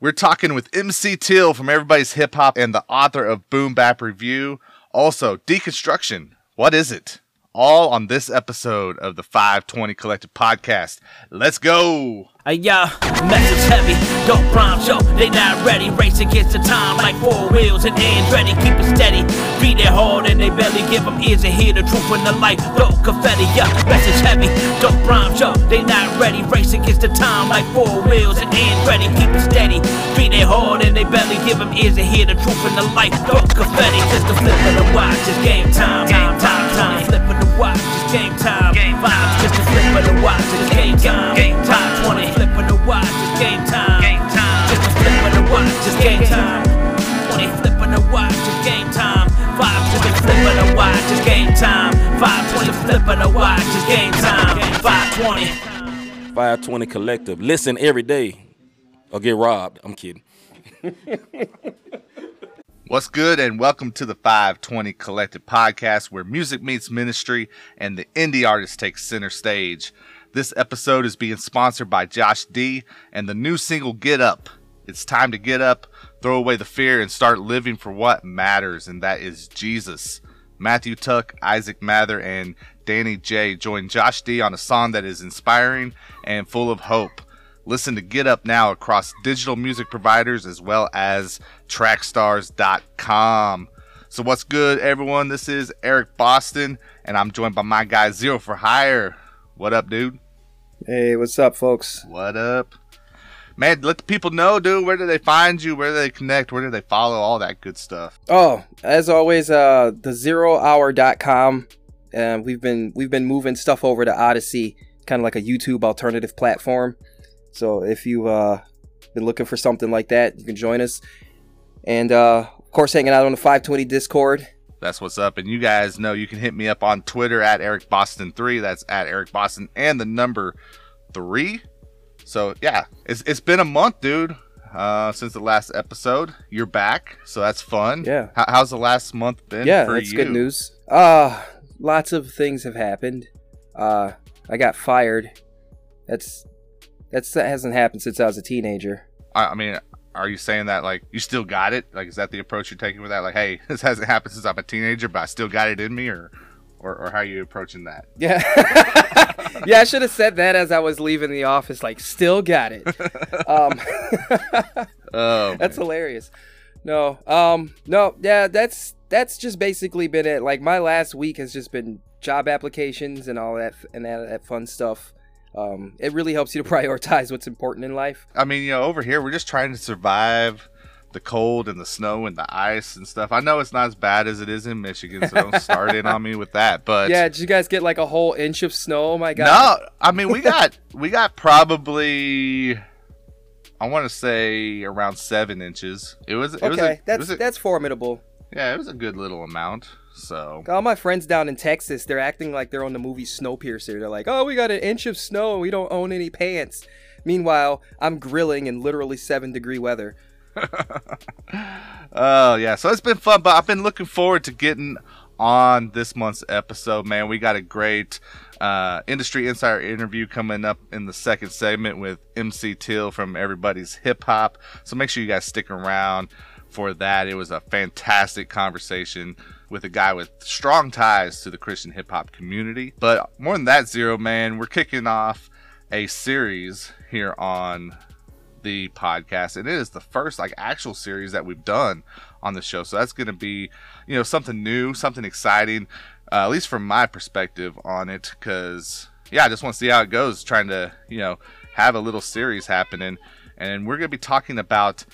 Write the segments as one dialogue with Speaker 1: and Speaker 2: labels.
Speaker 1: We're talking with MC Till from Everybody's Hip Hop and the author of Boom Bap Review. Also, Deconstruction. What is it? All on this episode of the 520 Collective Podcast. Let's go.
Speaker 2: Uh, hey yo, message heavy, dope prime show, they not ready, race against the time like four wheels and Andretti, keep it steady, beat it hard and they barely give them ears to hear the truth in the light, dope confetti, yeah, message heavy, dope prime show, they not ready, race against the time like four wheels and Andretti, keep it steady, beat it hard and they barely give them ears to hear the truth in the light, dope confetti, just the flip of the watch, it's game time, game time, time, flip of the watch, game time, game vibes, just the flip of the watch, it's game time, game time, 20 flip of the watch, it's game time. Game time. Just a flip of the watch, it's game time. When they flip of the watch, it's game time. Five to the flip of the watch, it's game time. Five twenty flip of the watch, it's game time. Five twenty.
Speaker 3: 520 Collective. Listen every day or get robbed. I'm kidding.
Speaker 1: What's good, and welcome to the 520 Collective Podcast, where music meets ministry and the indie artist takes center stage. This episode is being sponsored by Josh D and the new single Get Up. It's time to get up, throw away the fear, and start living for what matters, and that is Jesus. Matthew Tuck, Isaac Mather, and Danny J join Josh D on a song that is inspiring and full of hope. Listen to Get Up now across digital music providers as well as trackstars.com. So, what's good, everyone? This is Eric Boston, and I'm joined by my guy Zero for Hire. What up, dude?
Speaker 4: Hey, what's up, folks?
Speaker 1: What up? Man, let the people know, dude. Where do they find you? Where do they connect? Where do they follow? All that good stuff.
Speaker 4: Oh, as always, uh, the zerohour.com. Uh, we've been we've been moving stuff over to Odysee, kind of like a YouTube alternative platform. So if you've uh, been looking for something like that, you can join us. And uh, of course, hanging out on the 520 Discord.
Speaker 1: That's what's up. And you guys know you can hit me up on Twitter at Eric Boston3. That's at Eric Boston and the number three. So yeah, it's it's been a month, dude. Uh, since the last episode, you're back, so that's fun.
Speaker 4: Yeah.
Speaker 1: How, how's the last month been?
Speaker 4: Yeah,
Speaker 1: for
Speaker 4: that's
Speaker 1: you?
Speaker 4: good news. Uh, lots of things have happened. Uh, I got fired. That's that's that hasn't happened since I was a teenager.
Speaker 1: I, I mean, are you saying that like you still got it? Like, is that the approach you're taking with that? Like, hey, this hasn't happened since I'm a teenager, but I still got it in me, or or, or how are you approaching that?
Speaker 4: Yeah. yeah, I should have said that as I was leaving the office. Like, still got it. Um,
Speaker 1: Oh,
Speaker 4: that's hilarious. No, um, no, yeah, that's that's just basically been it. Like, my last week has just been job applications and all that and that, that fun stuff. Um, it really helps you to prioritize what's important in life.
Speaker 1: I mean, you know, over here we're just trying to survive the cold and the snow and the ice and stuff. I know it's not as bad as it is in Michigan, so don't start in on me with that. But
Speaker 4: Yeah, did you guys get like a whole inch of snow? Oh my god.
Speaker 1: no, I mean we got we got probably I want to say around seven inches. It was it was
Speaker 4: Okay,
Speaker 1: a, it
Speaker 4: that's
Speaker 1: was a-
Speaker 4: that's formidable.
Speaker 1: yeah, it was a good little amount. So
Speaker 4: All my friends down in Texas, they're acting like they're on the movie Snowpiercer. They're like, "Oh, we got an inch of snow and we don't own any pants." Meanwhile, I'm grilling in literally seven degree weather.
Speaker 1: Oh yeah, so it's been fun, but I've been looking forward to getting on this month's episode. Man, we got a great uh, industry insider interview coming up in the second segment with MC Till from Everybody's Hip Hop. So make sure you guys stick around for that. It was a fantastic conversation with a guy with strong ties to the Christian hip hop community. But more than that, Zero Man, we're kicking off a series here on the podcast. And it is the first like actual series that we've done on the show. So that's going to be you know something new something exciting uh, at least from my perspective on it. Because yeah i just want to see how it goes trying to you know have a little series happening. And we're going to be talking about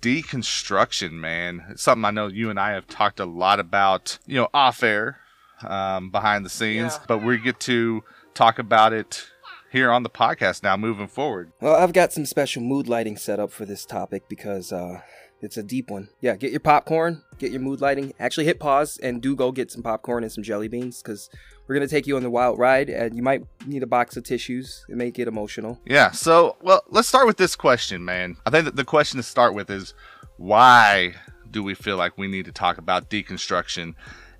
Speaker 1: deconstruction man it's something i know you and i have talked a lot about you know off air um, behind the scenes
Speaker 4: Yeah.
Speaker 1: but we get to talk about it here on the podcast now moving forward
Speaker 4: Well, I've got some special mood lighting set up for this topic because uh, it's a deep one. Yeah, get your popcorn, get your mood lighting. Actually, hit pause and do go get some popcorn and some jelly beans because we're gonna take you on the wild ride, and you might need a box of tissues. It may get emotional.
Speaker 1: Yeah. So, well, let's start with this question, man. I think that the question to start with is why do we feel like we need to talk about deconstruction?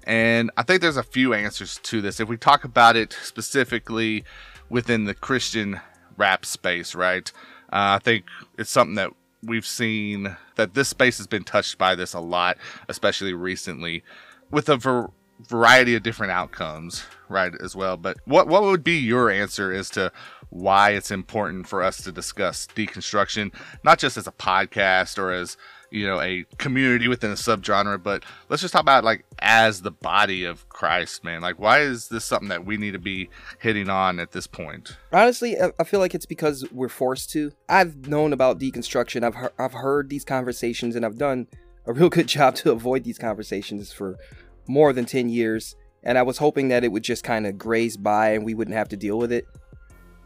Speaker 1: And I think there's a few answers to this. If we talk about it specifically within the Christian rap space, right? Uh, I think it's something that we've seen that this space has been touched by this a lot, especially recently, with a ver- variety of different outcomes, right? As well. But what what would be your answer as to why it's important for us to discuss deconstruction, not just as a podcast or as you know a community within a subgenre but let's just talk about like as the body of christ man like why is this something that we need to be hitting on at this point
Speaker 4: Honestly, I- feel like it's because we're forced to. I've known about deconstruction. I've he- I've heard these conversations, and I've done a real good job to avoid these conversations for more than ten years. And I was hoping that it would just kind of graze by, and we wouldn't have to deal with it.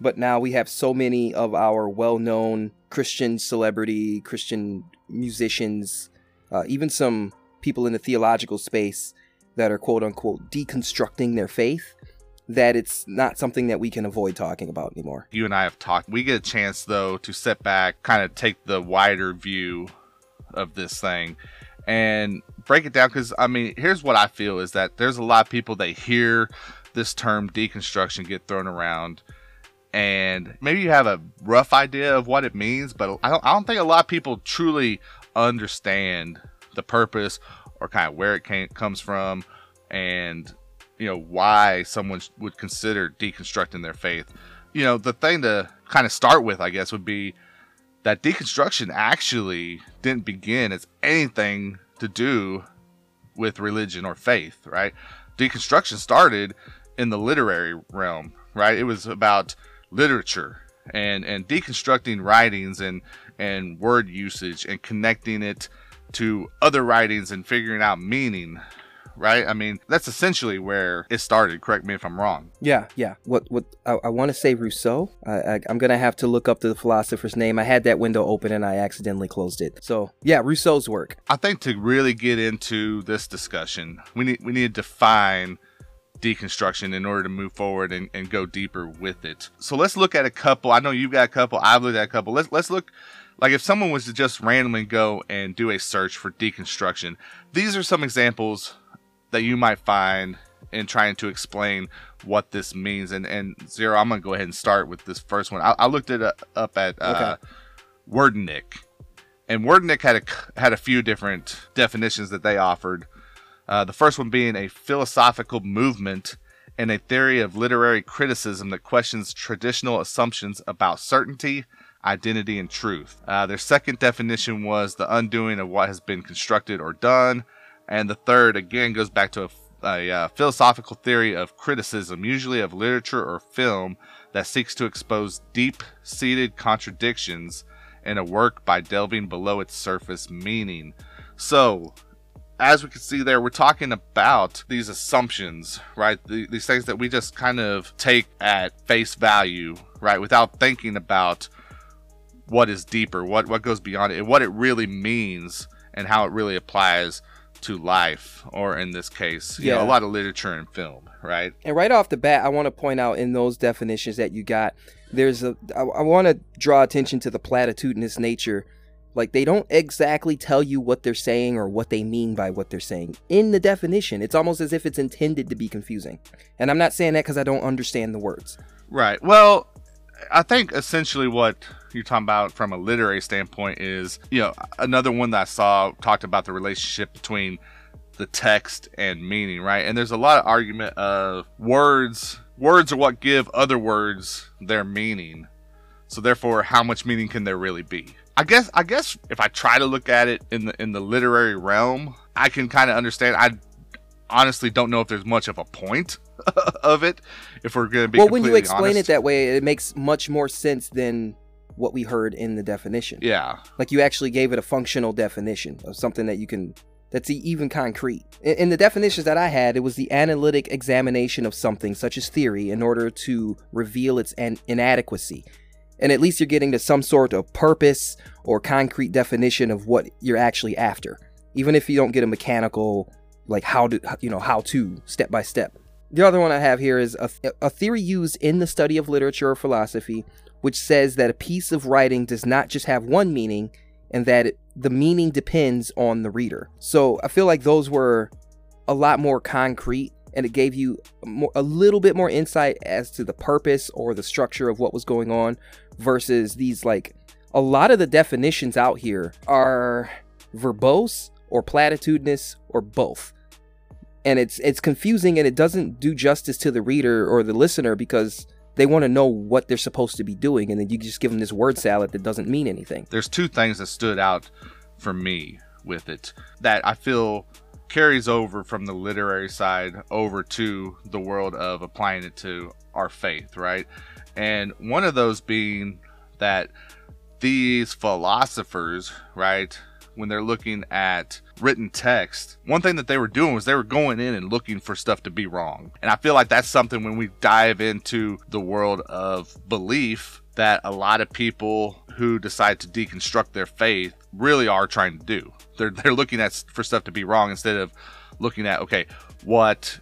Speaker 4: But now we have so many of our well-known Christian celebrity, Christian musicians, uh, even some people in the theological space that are quote unquote deconstructing their faith that it's not something that we can avoid talking about anymore.
Speaker 1: you and i have talked we get a chance though to sit back kind of take the wider view of this thing and break it down because i mean here's what i feel is that there's a lot of people that hear this term deconstruction get thrown around and maybe you have a rough idea of what it means but i don't, I don't think a lot of people truly understand the purpose or kind of where it came, comes from and you know why someone would consider deconstructing their faith. You know the thing to kind of start with i guess would be that deconstruction actually didn't begin as anything to do with religion or faith right? Deconstruction started in the literary realm right? It was about literature and and deconstructing writings and and word usage and connecting it to other writings and figuring out meaning right i mean that's essentially where it started correct me if i'm wrong
Speaker 4: Yeah, yeah. What what I, I want to say Rousseau. I, I I'm gonna have to look up the philosopher's name. I had that window open and I accidentally closed it. So yeah, Rousseau's work.
Speaker 1: I think to really get into this discussion, we need we need to define deconstruction in order to move forward and, and go deeper with it. So let's look at a couple. I know you've got a couple. I've looked at a couple. Let's let's look like if someone was to just randomly go and do a search for deconstruction. These are some examples that you might find in trying to explain what this means. And and zero, I'm gonna go ahead and start with this first one. I, I looked it up, at uh, Wordnik and Wordnik had a had a few different definitions that they offered. Uh, the first one being a philosophical movement and a theory of literary criticism that questions traditional assumptions about certainty, identity, and truth. Uh, their second definition was the undoing of what has been constructed or done, and the third again goes back to a, a uh, philosophical theory of criticism, usually of literature or film, that seeks to expose deep-seated contradictions in a work by delving below its surface meaning. So, as we can see there, we're talking about these assumptions, right? The, these things that we just kind of take at face value, right? Without thinking about what is deeper, what, what goes beyond it, and what it really means and how it really applies to life, or in this case, you know,
Speaker 4: Yeah.
Speaker 1: a lot of literature and film, right?
Speaker 4: And right off the bat, I want to point out in those definitions that you got, there's a. I, I want to draw attention to the platitudinous nature. Like they don't exactly tell you what they're saying or what they mean by what they're saying in the definition. It's almost as if it's intended to be confusing. And I'm not saying that because I don't understand the words.
Speaker 1: Right. Well, I think essentially what you're talking about from a literary standpoint is, you know, another one that I saw talked about the relationship between the text and meaning, right? And there's a lot of argument of words. Words are what give other words their meaning. So therefore, how much meaning can there really be? I guess I guess if I try to look at it in the in the literary realm, I can kind of understand. I honestly don't know if there's much of a point of it. If we're going to be
Speaker 4: well, when you explain
Speaker 1: honest.
Speaker 4: it that way, it makes much more sense than what we heard in the definition.
Speaker 1: yeah,
Speaker 4: Like you actually gave it a functional definition of something that you can that's even concrete. In, in the definitions that I had, it was the analytic examination of something such as theory in order to reveal its an- inadequacy. And at least you're getting to some sort of purpose or concrete definition of what you're actually after. Even if you don't get a mechanical like how to you know how to step by step. The other one I have here is a, a theory used in the study of literature or philosophy which says that a piece of writing does not just have one meaning and that it, the meaning depends on the reader. So I feel like those were a lot more concrete and it gave you a little bit more insight as to the purpose or the structure of what was going on versus these like a lot of the definitions out here are verbose or platitudinous or both. And it's it's confusing and it doesn't do justice to the reader or the listener because they want to know what they're supposed to be doing and then you just give them this word salad that doesn't mean anything.
Speaker 1: There's two things that stood out for me with it that I feel carries over from the literary side over to the world of applying it to our faith, right? And one of those being that these philosophers, right, when they're looking at written text, one thing that they were doing was they were going in and looking for stuff to be wrong. And I feel like that's something when we dive into the world of belief that a lot of people who decide to deconstruct their faith really are trying to do. They're they're looking at for stuff to be wrong instead of looking at okay, what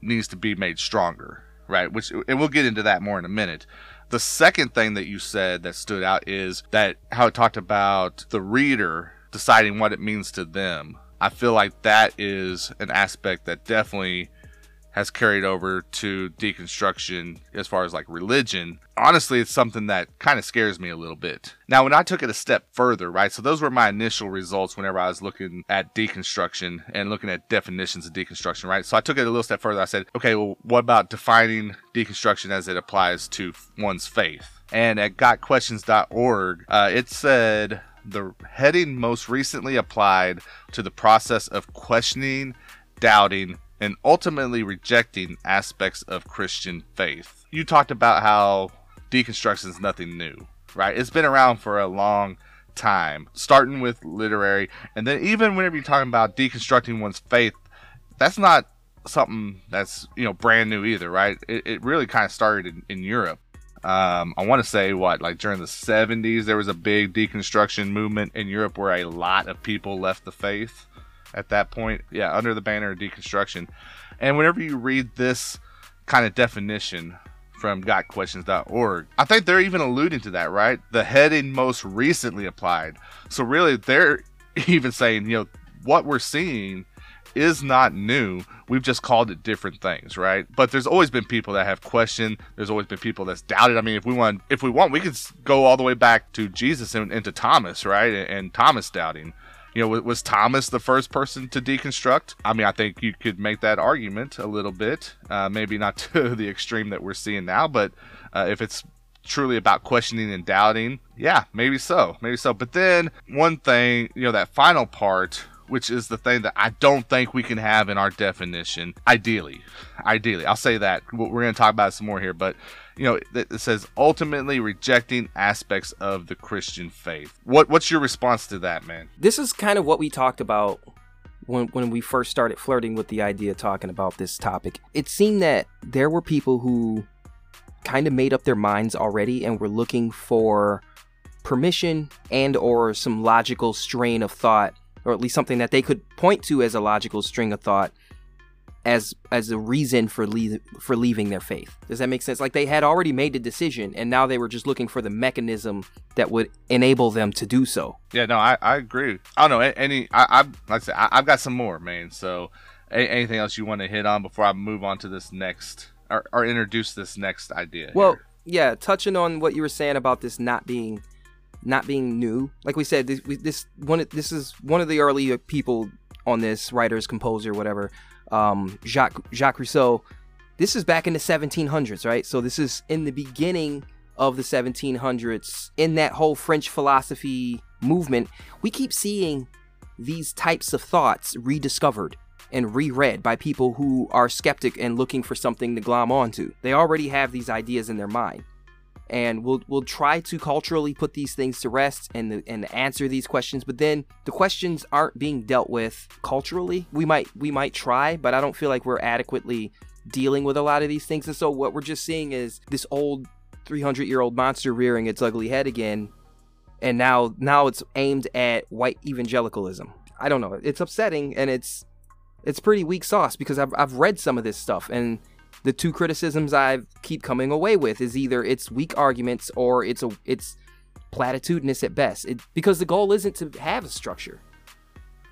Speaker 1: needs to be made stronger, right? Which and we'll get into that more in a minute. The second thing that you said that stood out is that how it talked about the reader deciding what it means to them. I feel like that is an aspect that definitely has carried over to deconstruction as far as like religion. Honestly, it's something that kind of scares me a little bit. Now, when I took it a step further, right? So those were my initial results whenever I was looking at deconstruction and looking at definitions of deconstruction, right? So I took it a little step further. I said, okay, well, what about defining deconstruction as it applies to one's faith? And at gotquestions.org, uh, it said the heading most recently applied to the process of questioning, doubting, and ultimately rejecting aspects of Christian faith. You talked about how deconstruction is nothing new, right? It's been around for a long time, starting with literary, and then even whenever you're talking about deconstructing one's faith, that's not something that's you know brand new either, right? It, it really kind of started in, in Europe. Um, I want to say what like during the 70s there was a big deconstruction movement in Europe where a lot of people left the faith at that point. Yeah, under the banner of deconstruction. And whenever you read this kind of definition from gotquestions.org, I think they're even alluding to that, right? The heading most recently applied. So really, they're even saying, you know, what we're seeing is not new. We've just called it different things, right? But there's always been people that have questioned. There's always been people that's doubted. I mean, if we want, if we want, we could go all the way back to Jesus and, and to Thomas, right? And, and Thomas doubting. You know, was Thomas the first person to deconstruct? I mean, I think you could make that argument a little bit. Uh, maybe not to the extreme that we're seeing now, but uh, if it's truly about questioning and doubting, yeah, maybe so, maybe so. But then one thing, you know, that final part which is the thing that I don't think we can have in our definition. Ideally, ideally, I'll say that we're going to talk about some more here, but you know, it says ultimately rejecting aspects of the Christian faith. What what's your response to that, man?
Speaker 4: This is kind of what we talked about when when we first started flirting with the idea talking about this topic. It seemed that there were people who kind of made up their minds already and were looking for permission and or some logical strain of thought or at least something that they could point to as a logical string of thought as as a reason for for leaving their faith. Does that make sense? Like they had already made the decision and now they were just looking for the mechanism that would enable them to do so.
Speaker 1: Yeah, no, I, I agree. I don't know any I I like I said I, have got some more, man. So anything else you want to hit on before I move on to this next or, or introduce this next idea?
Speaker 4: Well,
Speaker 1: here?
Speaker 4: yeah, touching on what you were saying about this not being not being new. Like we said, this, this one this is one of the early people on this writers, composer, whatever. Um, Jacques Jacques Rousseau. This is back in the 1700s, right? So this is in the beginning of the 1700s. In that whole French philosophy movement, we keep seeing these types of thoughts rediscovered and reread by people who are skeptic and looking for something to glom onto. They already have these ideas in their mind and we'll we'll try to culturally put these things to rest and and answer these questions. But then the questions aren't being dealt with culturally. We might we might try but i don't feel like we're adequately dealing with a lot of these things. And so what we're just seeing is this old 300 year old monster rearing its ugly head again and now now it's aimed at white evangelicalism. I don't know. It's upsetting and it's it's pretty weak sauce because i've, I've read some of this stuff and the two criticisms I keep coming away with is either it's weak arguments or it's a it's platitudinous at best. It, because the goal isn't to have a structure.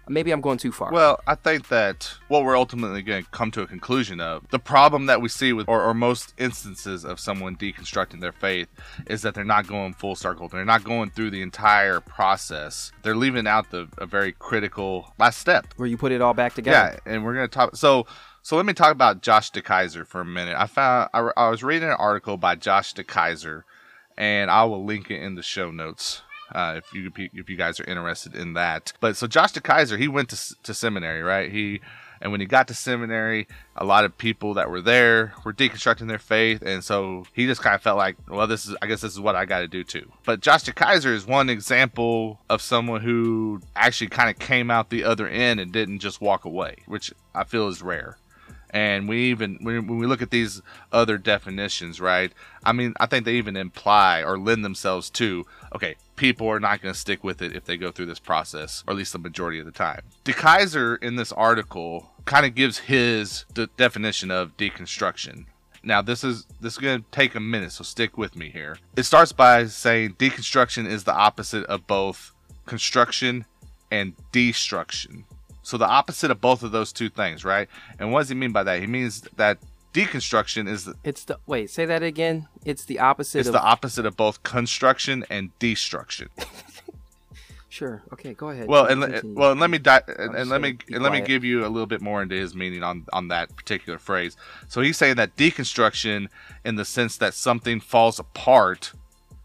Speaker 4: Maybe I'm going too far.
Speaker 1: Well, I think that what we're ultimately going to come to a conclusion of the problem that we see with, or, or, most instances of someone deconstructing their faith, is that they're not going full circle. They're not going through the entire process. They're leaving out the a very critical last step
Speaker 4: where you put it all back together.
Speaker 1: Yeah, and we're going to talk. So, so let me talk about Josh DeKaiser for a minute. I found I, I was reading an article by Josh DeKaiser, and I will link it in the show notes uh, if you if you guys are interested in that. But so Josh DeKaiser, he went to to seminary, right? He and when he got to seminary, a lot of people that were there were deconstructing their faith, and so he just kind of felt like, well, this is I guess this is what I got to do too. But Josh DeKaiser is one example of someone who actually kind of came out the other end and didn't just walk away, which I feel is rare. And we even when we look at these other definitions, right? I mean, I think they even imply or lend themselves to okay, people are not going to stick with it if they go through this process, or at least the majority of the time. DeKaiser in this article kind of gives his de- definition of deconstruction. Now this is this is going to take a minute, so stick with me here. It starts by saying deconstruction is the opposite of both construction and destruction. So the opposite of both of those two things, right? And what does he mean by that? He means that deconstruction is the,
Speaker 4: it's the wait say that again. It's the opposite
Speaker 1: it's
Speaker 4: of,
Speaker 1: the opposite of both construction and destruction.
Speaker 4: Sure. Okay go ahead.
Speaker 1: Well and well and let me di- and, and let me and let me give you a little bit more into his meaning on on that particular phrase. So he's saying that deconstruction in the sense that something falls apart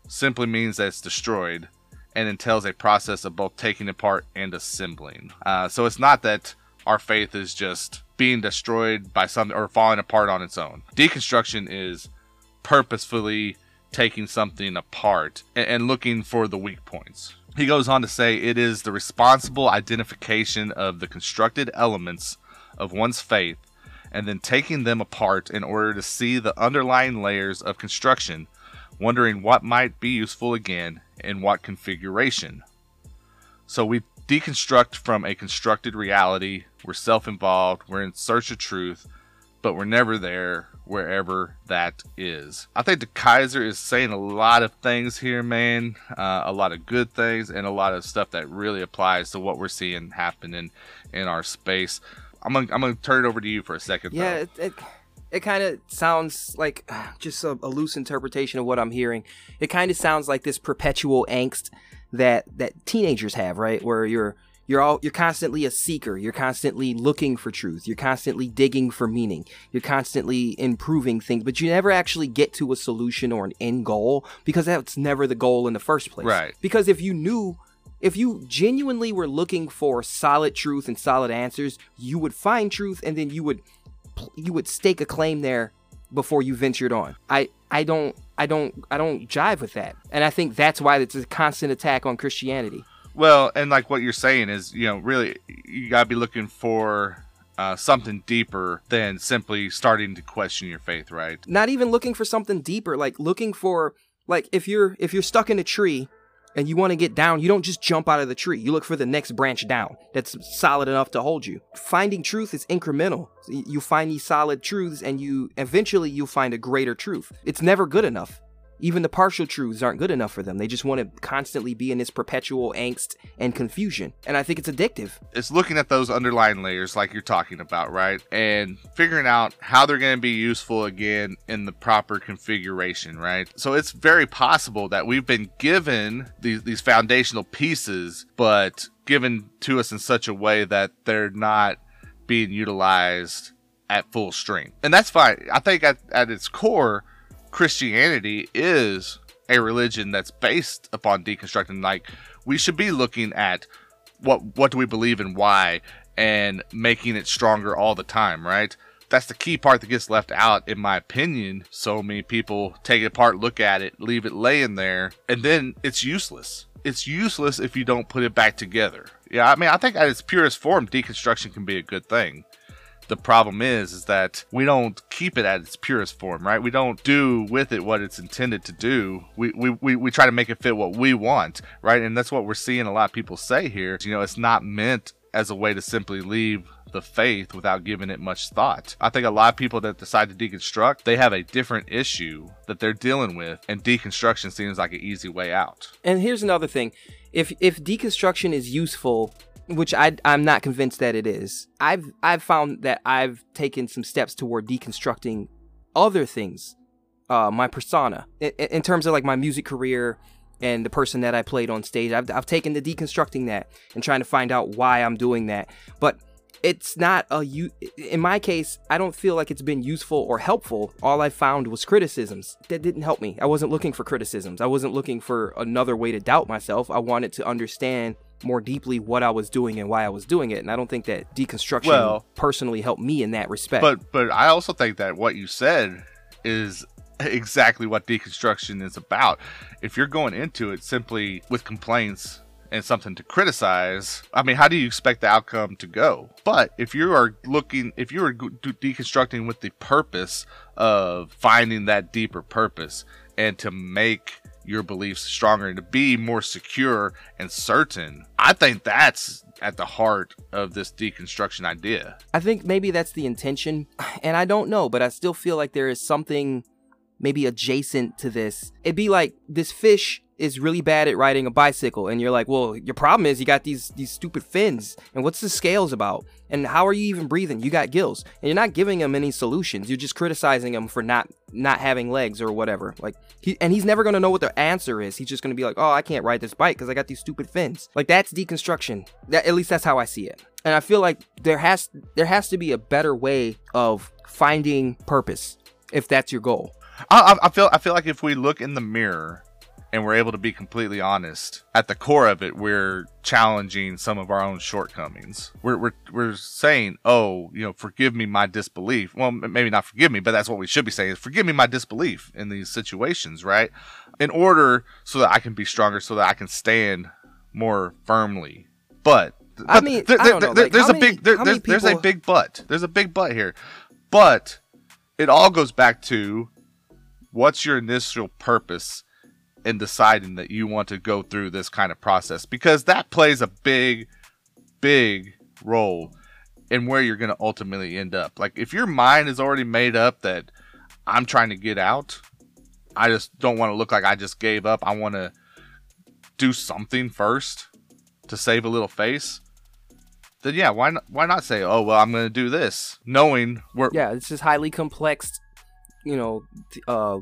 Speaker 1: simply means that it's destroyed and entails a process of both taking apart and assembling uh, so it's not that our faith is just being destroyed by something or falling apart on its own. Deconstruction is purposefully taking something apart and, and, looking for the weak points. He goes on to say it is the responsible identification of the constructed elements of one's faith and then taking them apart in order to see the underlying layers of construction, wondering what might be useful again in what configuration. So we deconstruct from a constructed reality. We're self involved, we're in search of truth, but we're never there wherever that is. I think DeKaiser is saying a lot of things here, man. Uh, a lot of good things and a lot of stuff that really applies to what we're seeing happening in our space. I'm gonna, I'm gonna turn it over to you for a second.
Speaker 4: Yeah, it, it, it kind of sounds like just a, a loose interpretation of what I'm hearing. It kind of sounds like this perpetual angst that that teenagers have, right? Where you're you're all you're constantly a seeker. You're constantly looking for truth. You're constantly digging for meaning. You're constantly improving things but you never actually get to a solution or an end goal because that's never the goal in the first place.
Speaker 1: Right.
Speaker 4: Because if you knew if you genuinely were looking for solid truth and solid answers you would find truth and then you would you would stake a claim there before you ventured on i i don't I don't I don't jive with that. And I think that's why it's a constant attack on Christianity.
Speaker 1: Well, and like what you're saying is, you know, really you got to be looking for uh, something deeper than simply starting to question your faith, right?
Speaker 4: Not even looking for something deeper, like looking for like if you're if you're stuck in a tree and you want to get down, you don't just jump out of the tree. You look for the next branch down that's solid enough to hold you. Finding truth is incremental. You find these solid truths and you eventually you'll find a greater truth. It's never good enough. Even the partial truths aren't good enough for them. They just want to constantly be in this perpetual angst and confusion. And I think it's addictive.
Speaker 1: It's looking at those underlying layers, like you're talking about, right? And figuring out how they're going to be useful again in the proper configuration, right? So it's very possible that we've been given these, these foundational pieces, but given to us in such a way that they're not being utilized at full strength. And that's fine. I think at, at its core, Christianity is a religion that's based upon deconstructing. Like we should be looking at what what do we believe and why, and making it stronger all the time, right? That's the key part that gets left out, in my opinion. So many people take it apart, look at it, leave it laying there, and then it's useless. It's useless if you don't put it back together. Yeah, I mean, I think at its purest form, deconstruction can be a good thing the problem is is that we don't keep it at its purest form right we don't do with it what it's intended to do we, we, we, we try to make it fit what we want right and that's what we're seeing a lot of people say here you know it's not meant as a way to simply leave the faith without giving it much thought. I think a lot of people that decide to deconstruct, they have a different issue that they're dealing with, and deconstruction seems like an easy way out.
Speaker 4: And here's another thing. If if deconstruction is useful which I I'm not convinced that it is. I've I've found that I've taken some steps toward deconstructing other things, uh, my persona. In, in terms of like my music career and the person that I played on stage. I've I've taken to deconstructing that and trying to find out why I'm doing that, but it's not a you in my case i don't feel like it's been useful or helpful. All i found was criticisms. That didn't help me. I wasn't looking for criticisms. I wasn't looking for another way to doubt myself. I wanted to understand more deeply what i was doing and why i was doing it and i don't think that deconstruction
Speaker 1: Well-
Speaker 4: personally helped me in that respect
Speaker 1: But but I also think that what you said is exactly what deconstruction is about. If you're going into it simply with complaints and something to criticize, I mean, how do you expect the outcome to go? But if you are looking, if you are deconstructing with the purpose of finding that deeper purpose and to make your beliefs stronger and to be more secure and certain, I think that's at the heart of this deconstruction idea.
Speaker 4: I think maybe that's the intention, and I don't know, but I still feel like there is something maybe adjacent to this. It'd be like this fish is really bad at riding a bicycle, and you're like, well, your problem is you got these these stupid fins, and what's the scales about, and how are you even breathing? You got gills, and you're not giving him any solutions. You're just criticizing him for not not having legs or whatever. Like he and he's never gonna know what the answer is. He's just gonna be like, oh, I can't ride this bike because I got these stupid fins. Like that's deconstruction. That at least that's how I see it. And I feel like there has there has to be a better way of finding purpose if that's your goal.
Speaker 1: I, I- I feel I feel like if we look in the mirror and we're able to be completely honest, at the core of it, we're challenging some of our own shortcomings. We're we're, we're saying, oh, you know, forgive me my disbelief. Well, maybe not forgive me, but that's what we should be saying: is forgive me my disbelief in these situations, right? In order so that I can be stronger, so that I can stand more firmly. But
Speaker 4: I
Speaker 1: but
Speaker 4: mean,
Speaker 1: there-
Speaker 4: I
Speaker 1: there-
Speaker 4: know,
Speaker 1: there-
Speaker 4: like,
Speaker 1: there's a
Speaker 4: many-
Speaker 1: big there-
Speaker 4: how many
Speaker 1: there's, there's a big but. There's a big but here, but it all goes back to what's your initial purpose in deciding that you want to go through this kind of process? Because that plays a big big role in where you're going to ultimately end up. Like if your mind is already made up that i'm trying to get out i just don't want to look like i just gave up i want to do something first to save a little face then yeah why not why not say oh well i'm going to do this knowing where
Speaker 4: Yeah, this highly complex, you know, uh,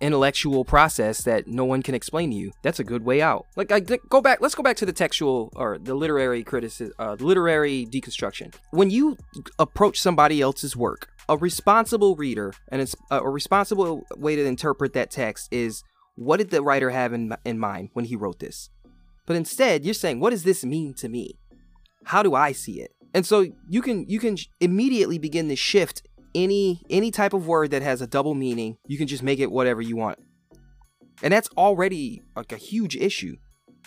Speaker 4: intellectual process that no one can explain to you. That's a good way out. Like, go back. Let's go back to the textual or the literary criticism, uh, literary deconstruction. When you approach somebody else's work, a responsible reader and a responsible way to interpret that text is what did the writer have in in mind when he wrote this? But instead, you're saying, what does this mean to me? How do I see it? And so you can you can immediately begin to shift any any type of word that has a double meaning. You can just make it whatever you want. And that's already like a huge issue.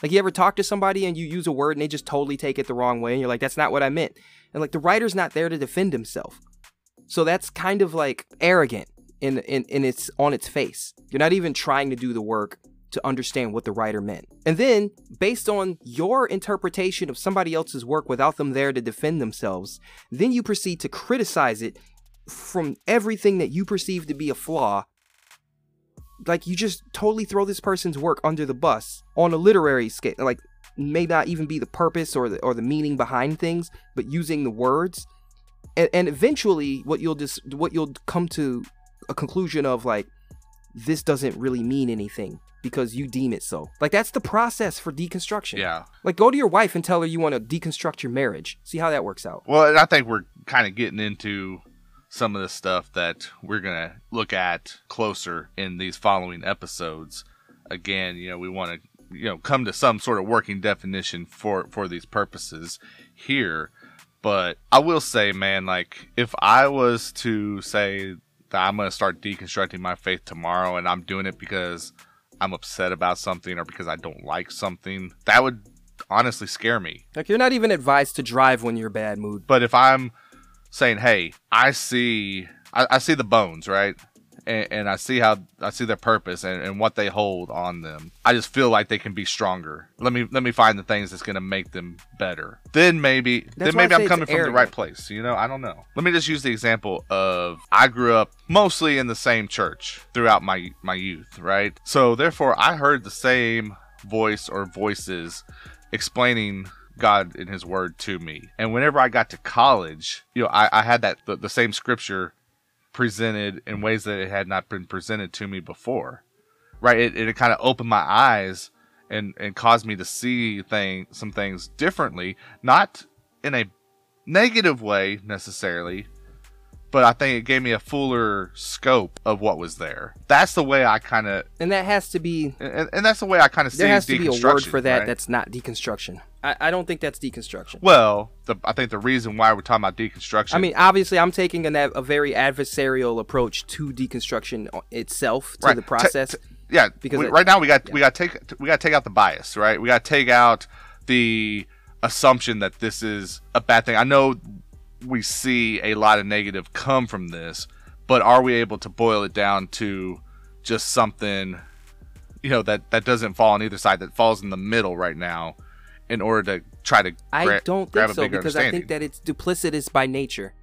Speaker 4: Like you ever talk to somebody and you use a word and they just totally take it the wrong way and you're like that's not what I meant. And like the writer's not there to defend himself. So that's kind of like arrogant in in in its on its face. You're not even trying to do the work to understand what the writer meant. And then, based on your interpretation of somebody else's work without them there to defend themselves, then you proceed to criticize it from everything that you perceive to be a flaw. Like you just totally throw this person's work under the bus on a literary scale. Like may not even be the purpose or the or the meaning behind things, but using the words. And, and eventually, what you'll just what you'll come to a conclusion of like this doesn't really mean anything because you deem it so. Like that's the process for deconstruction.
Speaker 1: yeah
Speaker 4: Like go to your wife and tell her you want to deconstruct your marriage. See how that works out.
Speaker 1: Well, I think we're kind of getting into some of the stuff that we're going to look at closer in these following episodes. Again, you know, we want to, you know, come to some sort of working definition for for these purposes here. But I will say, man, like if I was to say that I'm going to start deconstructing my faith tomorrow and I'm doing it because I'm upset about something or because I don't like something, that would honestly scare me.
Speaker 4: Like you're not even advised to drive when you're bad mood.
Speaker 1: But if I'm saying, "Hey, I see, I, I see the bones, right, and, and I see how I see their purpose and, and what they hold on them. I just feel like they can be stronger. Let me let me find the things that's going to make them better. Then maybe
Speaker 4: That's
Speaker 1: then maybe I'm coming from the right place. You know, I don't know. Let me just use the example of I grew up mostly in the same church throughout my my youth, right? So therefore, I heard the same voice or voices explaining God in His Word to me. And whenever I got to college, you know, I, I had that the, the same scripture presented in ways that it had not been presented to me before. Right? It, it kind of opened my eyes and and caused me to see thing some things differently, not in a negative way necessarily, but I think it gave me a fuller scope of what was there. That's the way I kind of,
Speaker 4: And that has to be
Speaker 1: and, and that's the way I kind of see
Speaker 4: there has to be a word for that
Speaker 1: right?
Speaker 4: that's not deconstruction. I, I don't think that's deconstruction.
Speaker 1: well, the, I think the reason why we're talking about deconstruction.
Speaker 4: I mean, obviously, I'm taking an, a very adversarial approach to deconstruction itself, to
Speaker 1: Right.
Speaker 4: the process.
Speaker 1: ta- yeah,
Speaker 4: because
Speaker 1: we-
Speaker 4: it-
Speaker 1: right now we got we got to take we got to take out the bias, right? We got to take out the assumption that this is a bad thing. I know we see a lot of negative come from this, but are we able to boil it down to just something you know that that doesn't fall on either side that falls in the middle right now in order to try to
Speaker 4: I don't think so because I think that it's duplicitous by nature.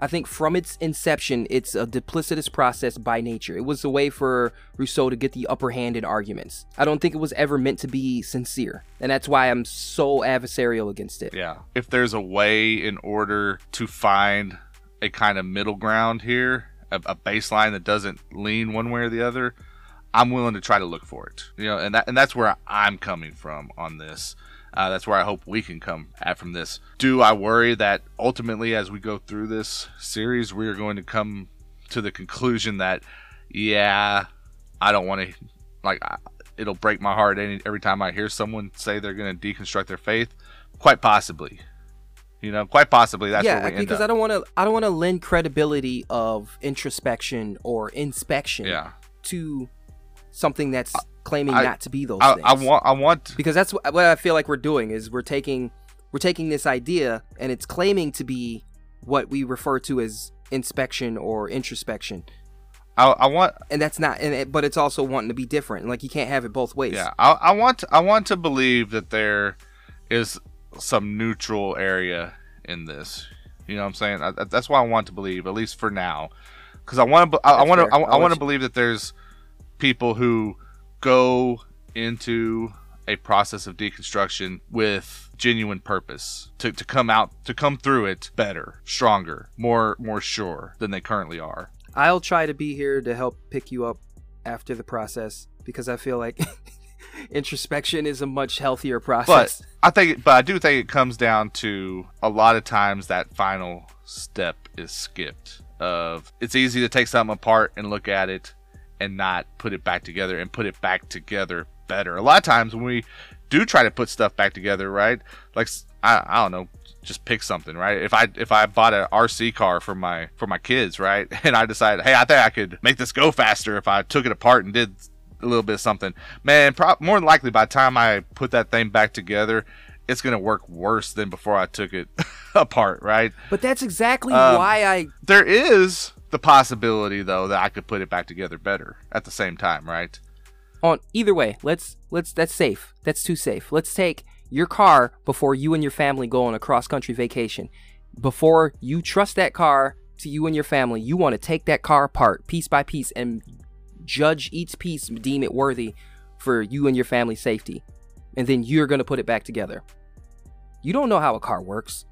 Speaker 4: I think from its inception, it's a duplicitous process by nature. It was a way for Rousseau to get the upper hand in arguments. I don't think it was ever meant to be sincere, and that's why I'm so adversarial against it.
Speaker 1: Yeah. If there's a way in order to find a kind of middle ground here, a, a baseline that doesn't lean one way or the other, I'm willing to try to look for it. You know, and that and that's where I'm coming from on this. Uh, that's where I hope we can come at from this. Do I worry that ultimately, as we go through this series, we are going to come to the conclusion that, yeah, I don't want to, like, I, it'll break my heart any, every time I hear someone say they're going to deconstruct their faith? Quite possibly. You know, quite possibly that's
Speaker 4: yeah, because. I don't want to. I don't want to lend credibility of introspection or inspection
Speaker 1: yeah.
Speaker 4: to something that's claiming
Speaker 1: I-
Speaker 4: not to be those
Speaker 1: I,
Speaker 4: things.
Speaker 1: I want, I want,
Speaker 4: because that's what, what I feel like we're doing is we're taking we're taking this idea and it's claiming to be what we refer to as inspection or introspection,
Speaker 1: I, I want,
Speaker 4: and that's not. And it, but it's also wanting to be different. Like you can't have it both ways.
Speaker 1: Yeah, I, I want I want to believe that there is some neutral area in this. You know what I'm saying? I, that's why I want to believe, at least for now, because I want to I, I want to. I,
Speaker 4: I'll
Speaker 1: want to believe that there's people who go into a process of deconstruction with genuine purpose to, to come out to come through it better stronger more more sure than they currently are
Speaker 4: I'll try to be here to help pick you up after the process because I feel like introspection is a much healthier process.
Speaker 1: But I think, but I do think it comes down to a lot of times that final step is skipped. Of it's easy to take something apart and look at it and not put it back together and put it back together better. A lot of times when we do try to put stuff back together, right? Like I don't know, just pick something, right? If I if I bought an RC car for my for my kids, right, and I decided, hey, I think I could make this go faster if I took it apart and did a little bit of something. Man, pro- more than likely by the time I put that thing back together, it's gonna work worse than before I took it apart, right?
Speaker 4: But that's exactly
Speaker 1: Um,
Speaker 4: why I
Speaker 1: There is the possibility though that I could put it back together better at the same time, right?
Speaker 4: on either way let's let's that's safe. That's too safe. Let's take your car before you and your family go on a cross country vacation. Before you trust that car to you and your family you want to take that car apart piece by piece and judge each piece deem it worthy for you and your family's safety. And then you're going to put it back together. You don't know how a car works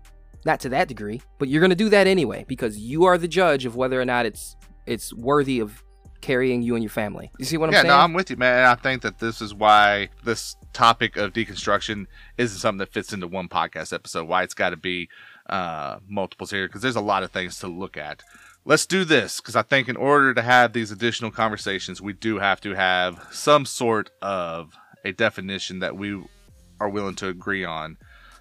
Speaker 4: not to that degree but you're going to do that anyway because you are the judge of whether or not it's it's worthy of carrying you and your family you see what i'm
Speaker 1: yeah,
Speaker 4: saying Yeah,
Speaker 1: no, I'm with you, man. And I think that this is why this topic of deconstruction isn't something that fits into one podcast episode. Why it's got to be uh, multiples here because there's a lot of things to look at. Let's do this because I think in order to have these additional conversations, we do have to have some sort of a definition that we are willing to agree on.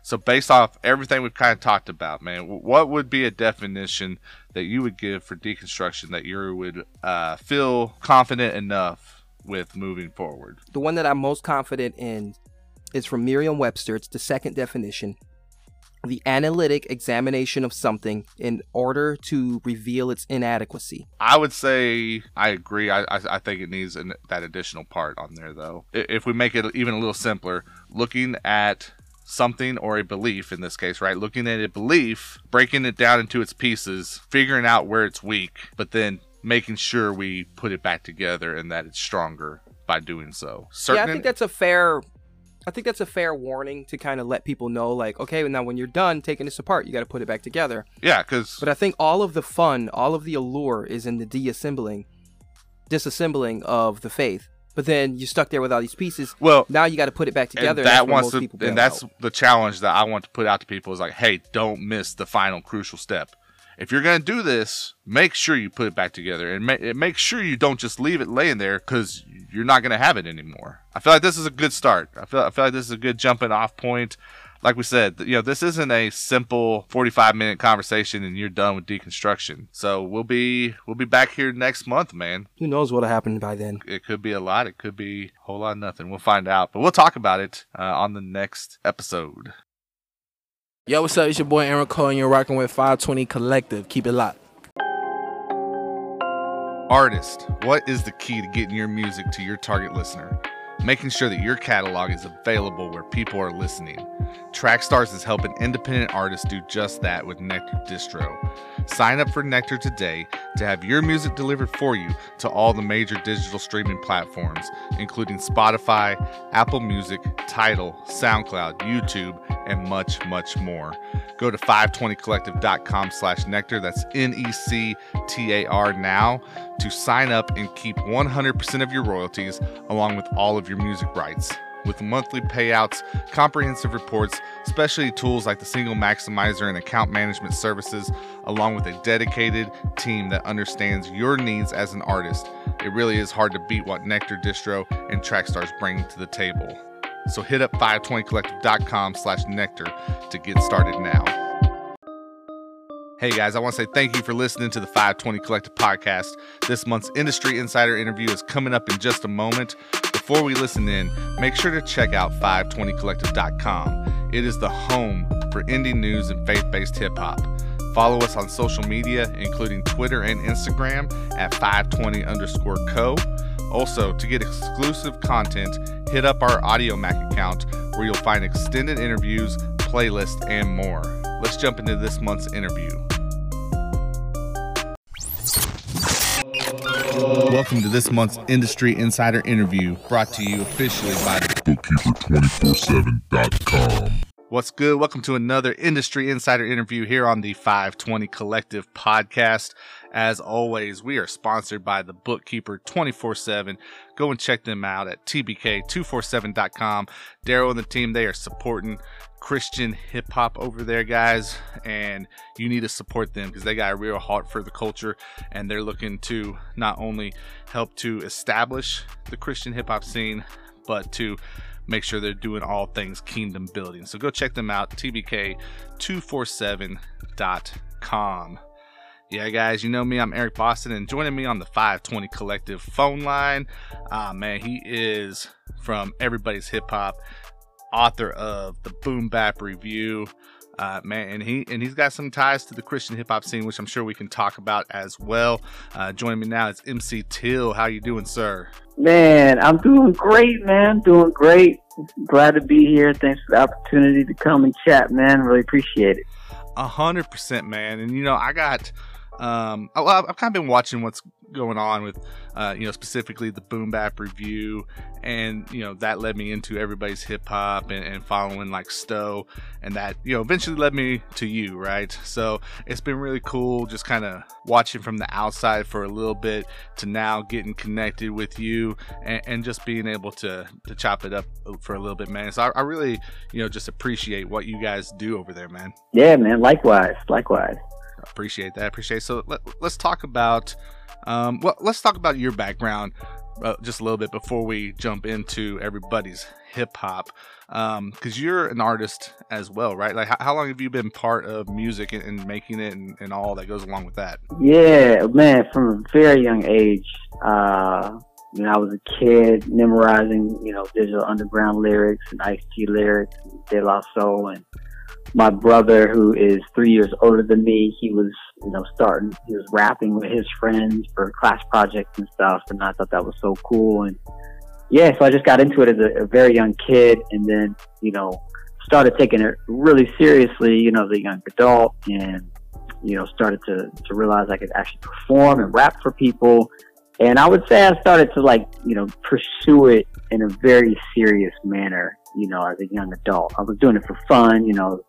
Speaker 1: So, based off everything we've kind of talked about, man, what would be a definition that you would give for deconstruction that you would uh, feel confident enough with moving forward?
Speaker 4: The one that I'm most confident in is from Merriam Webster. It's the second definition. The analytic examination of something in order to reveal its inadequacy.
Speaker 1: I would say I agree. I, I, I think it needs an, that additional part on there, though. If we make it even a little simpler, looking at something or a belief in this case, right? Looking at a belief, breaking it down into its pieces, figuring out where it's weak, but then making sure we put it back together and that it's stronger by doing so. Certain
Speaker 4: yeah, I think that's a fair I think that's a fair warning to kind of let people know, like, okay, now when you're done taking this apart, you got to put it back together.
Speaker 1: Yeah, because
Speaker 4: But I think all of the fun, all of the allure is in the deassembling, disassembling of the faith. But then you're stuck there with all these pieces.
Speaker 1: well,
Speaker 4: Now you got to put it back together.
Speaker 1: and that wants to, and that's
Speaker 4: out.
Speaker 1: the challenge that I want to put out to people is like, hey, don't miss the final crucial step. If you're gonna do this, make sure you put it back together and ma- make sure you don't just leave it laying there because you're not gonna have it anymore. I feel like this is a good start. I feel I feel like this is a good jumping off point. Like we said, you know, this isn't a simple 45 minute conversation and you're done with deconstruction. So we'll be we'll be back here next month, man
Speaker 4: Who knows what'll happen by then?
Speaker 1: it could be a lot. It could be a whole lot of nothing. We'll find out, but we'll talk about it uh, on the next episode.
Speaker 5: Yo, what's up? It's your boy Aaron Cole, and you're rocking with 520 Collective. Keep it locked.
Speaker 1: Artist, what is the key to getting your music to your target listener? Making sure that your catalog is available where people are listening. Trackstars is helping independent artists do just that with Nectar Distro. Sign up for Nectar today to have your music delivered for you to all the major digital streaming platforms, including Spotify, Apple Music, Tidal, SoundCloud, YouTube, and much, much more. Go to 520collective.com slash nectar. That's N-E-C-T-A-R now to sign up and keep 100% of your royalties along with all of your music rights. With monthly payouts, comprehensive reports, specialty tools like the single maximizer and account management services, along with a dedicated team that understands your needs as an artist, it really is hard to beat what Nectar Distro and Trackstars bring to the table. So hit up 520collective.com slash nectar to get started now. Hey guys, I want to say thank you for listening to the 520 Collective podcast. This month's Industry Insider interview is coming up in just a moment. Before we listen in, make sure to check out 520collective.com. It is the home for indie news and faith based hip hop. Follow us on social media, including Twitter and Instagram at 520 underscore co. Also, to get exclusive content, hit up our Audiomack account where you'll find extended interviews, playlists, and more. Let's jump into this month's interview. Welcome to this month's Industry Insider interview, brought to you officially by
Speaker 6: bookkeeper247.com.
Speaker 1: What's good? Welcome to another Industry Insider interview here on the 520 Collective podcast. As always, we are sponsored by the Bookkeeper 24 7. Go and check them out at tbk247.com. Daryl and the team, they are supporting Christian hip hop over there, guys, and you need to support them because they got a real heart for the culture and they're looking to not only help to establish the Christian hip hop scene, but to make sure they're doing all things kingdom building. So go check them out, tbk247.com. Yeah, guys, you know me. I'm Eric Boston, and joining me on the 520 Collective phone line, ah man, he is from Everybody's Hip Hop, author of the Boom Bap Review, uh, man, and he and he's got some ties to the Christian hip hop scene, which I'm sure we can talk about as well. Uh, joining me now is MC Till. How you doing, sir?
Speaker 7: Man, I'm doing great, man. Doing great. Glad to be here. Thanks for the opportunity to come and chat, man. Really appreciate it.
Speaker 1: A hundred percent, man. And you know, I got, um, I, i've kind of been watching what's going on with, uh, you know, specifically the Boom Bap review, and you know that led me into everybody's hip hop and, and following like Stowe, and that you know eventually led me to you, right? So it's been really cool, just kind of watching from the outside for a little bit to now getting connected with you and, and just being able to to chop it up for a little bit, man. So I, I really, you know, just appreciate what you guys do over there, man.
Speaker 7: Yeah, man. Likewise. Likewise.
Speaker 1: Appreciate that appreciate so let, let's talk about um well let's talk about your background uh, just a little bit before we jump into everybody's hip hop. Um because you're an artist as well right? Like how, how long have you been part of music and, and making it and, and all that goes along with that?
Speaker 7: Yeah, man. From a very young age, uh, you know, I was a kid memorizing, you know, digital underground lyrics and Ice T lyrics, De La Soul, and my brother, who is three years older than me, he was, you know, starting, he was rapping with his friends for class projects and stuff, and I thought that was so cool. And yeah, so I just got into it as a, a very young kid, and then, you know, started taking it really seriously, you know, as a young adult, and you know, started to, to realize I could actually perform and rap for people. And I would say I started to like, you know, pursue it in a very serious manner, you know, as a young adult. I was doing it for fun, you know,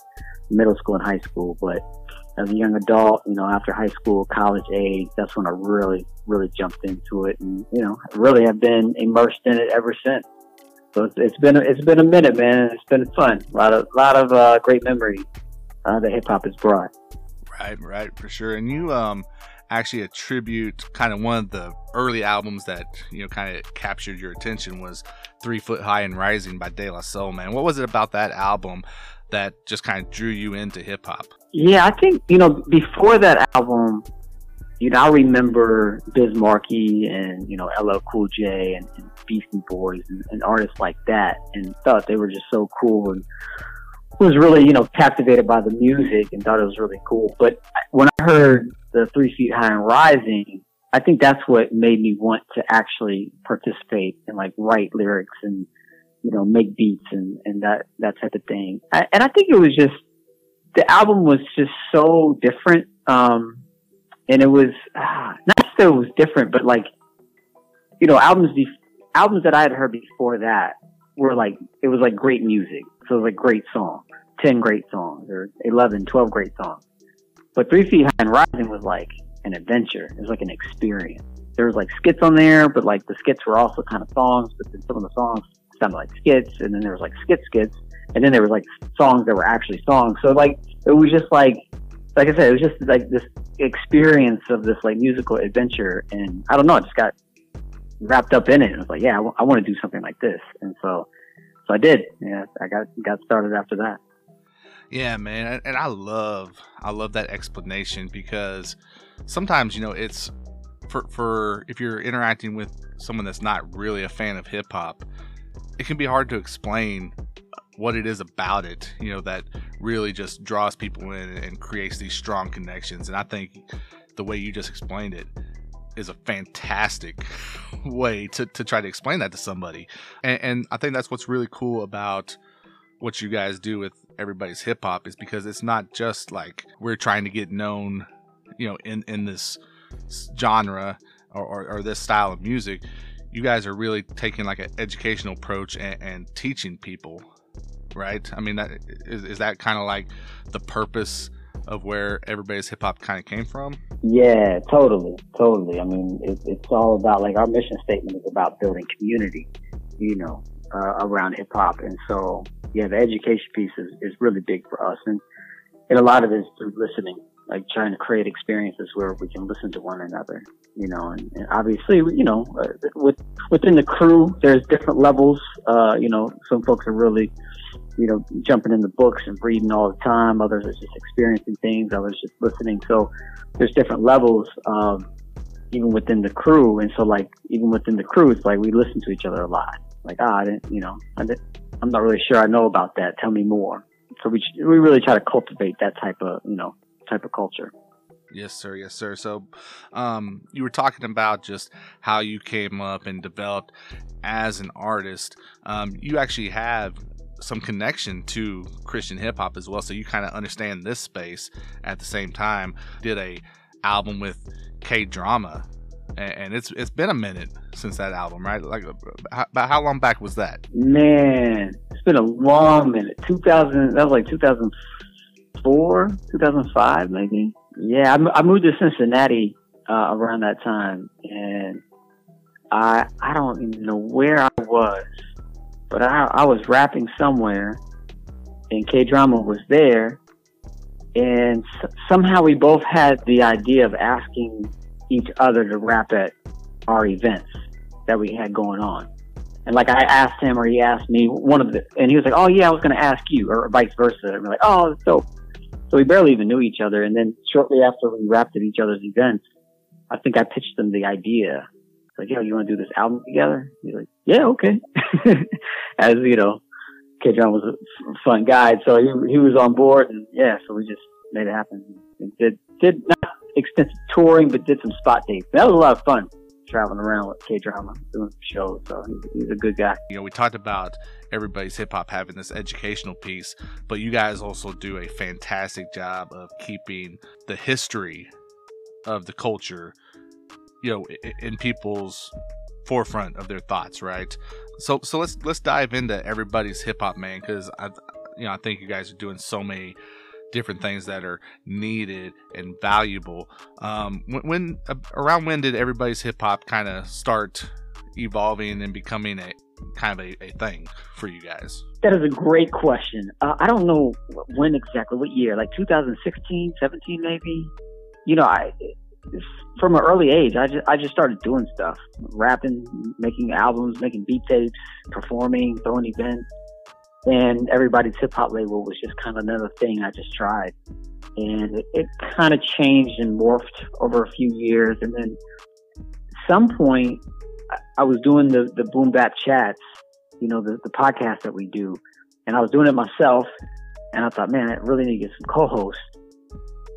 Speaker 7: middle school and high school, but as a young adult, you know, after high school, college age, that's when I really, really jumped into it, and you know, really have been immersed in it ever since. So it's, it's been a, it's been a minute, man. It's been fun. A lot of lot of uh, great memories uh, that hip hop has brought.
Speaker 1: Right, right, for sure. And you um actually attribute kind of one of the early albums that you know kind of captured your attention was Three Foot High and Rising by De La Soul. Man, what was it about that album that just kind of drew you into hip hop?
Speaker 7: Yeah, I think you know before that album, you know, I remember Biz Markie and you know LL Cool J and, and Beastie Boys and, and artists like that, and thought they were just so cool and was really, you know, captivated by the music and thought it was really cool. But when I heard the Three Feet High and Rising, I think that's what made me want to actually participate and like write lyrics and, you know, make beats and, and that, that type of thing. I, and I think it was just, the album was just so different. Um, and it was, ah, not that it was different, but like, you know, albums, be- albums that I had heard before that were like, it was like great music. So it was like great songs. 10 great songs or 11, 12 great songs. But Three Feet High and Rising was like an adventure. It was like an experience. There was like skits on there, but like the skits were also kind of songs, but then some of the songs sounded like skits, and then there was like skit skits, and then there was like songs that were actually songs. So like it was just like like I said, it was just like this experience of this like musical adventure, and I don't know, I just got wrapped up in it. And I was like, yeah, I, w- I want to do something like this, and so so I did. Yeah, I got got started after that.
Speaker 1: Yeah, man, and I love I love that explanation because sometimes you know it's for for if you're interacting with someone that's not really a fan of hip hop, it can be hard to explain what it is about it, you know, that really just draws people in and creates these strong connections. And I think the way you just explained it is a fantastic way to, to try to explain that to somebody. And, and I think that's what's really cool about what you guys do with everybody's hip hop is because it's not just like we're trying to get known, you know, in in this genre or, or, or this style of music. You guys are really taking like an educational approach and, and teaching people, right? I mean, that is, is that kind of like the purpose of where everybody's hip hop kind of came from?
Speaker 7: Yeah, totally, totally. I mean, it, it's all about like our mission statement is about building community, you know, uh, around hip hop, and so yeah, the education piece is, is really big for us, and and a lot of it is through listening, like trying to create experiences where we can listen to one another, you know, and, and obviously, you know, uh, with within the crew, there's different levels. Uh, you know, some folks are really, you know, jumping in the books and reading all the time. Others are just experiencing things. Others just listening. So there's different levels. Um, even within the crew, and so like even within the crew, it's like we listen to each other a lot. Like, ah, I didn't, you know, I didn't, I'm not really sure I know about that. Tell me more. So we we really try to cultivate that type of you know type of culture.
Speaker 1: Yes, sir. Yes, sir. So, um, you were talking about just how you came up and developed as an artist. Um, you actually have some connection to Christian hip hop as well, so you kind of understand this space at the same time. Did a album with K Drama and it's it's been a minute since that album, right? Like, how, about how long back was that?
Speaker 7: Man, it's been a long minute. Two thousand. That was like two thousand four, two thousand five, maybe. Yeah, I, I moved to Cincinnati uh, around that time, and I I don't even know where I was, but I I was rapping somewhere, and K Drama was there, and somehow we both had the idea of asking each other to rap at our events that we had going on. And like I asked him or he asked me one of the, and he was like, "Oh yeah, I was going to ask you," or vice versa. And we're like, "Oh, so." So we barely even knew each other. And then shortly after we rapped at each other's events, I think I pitched them the idea. Like, yo, you want to do this album together? He's like, yeah, okay. As you know, K John was a fun guy, so he he was on board, and yeah, so we just made it happen. And did did extensive touring, but did some spot dates. That was a lot of fun traveling around with K Drama doing shows. So he's, a good guy.
Speaker 1: You know, we talked about everybody's hip hop having this educational piece, but you guys also do a fantastic job of keeping the history of the culture, you know, in people's forefront of their thoughts, right? So so let's let's dive into everybody's hip hop man because I you know I think you guys are doing so many different things that are needed and valuable. Um, when, when uh, around when did everybody's hip hop kind of start evolving and becoming a kind of a, a thing for you guys?
Speaker 7: That is a great question. Uh, I don't know when exactly, what year, like 2016, 17 maybe. You know, I from an early age, I just I just started doing stuff, rapping, making albums, making beat tapes, performing, throwing events, and everybody's hip hop label was just kind of another thing I just tried, and it, it kind of changed and morphed over a few years, and then some point I was doing the the boom bap chats, you know, the the podcast that we do, and I was doing it myself, and I thought, man, I really need to get some co-hosts.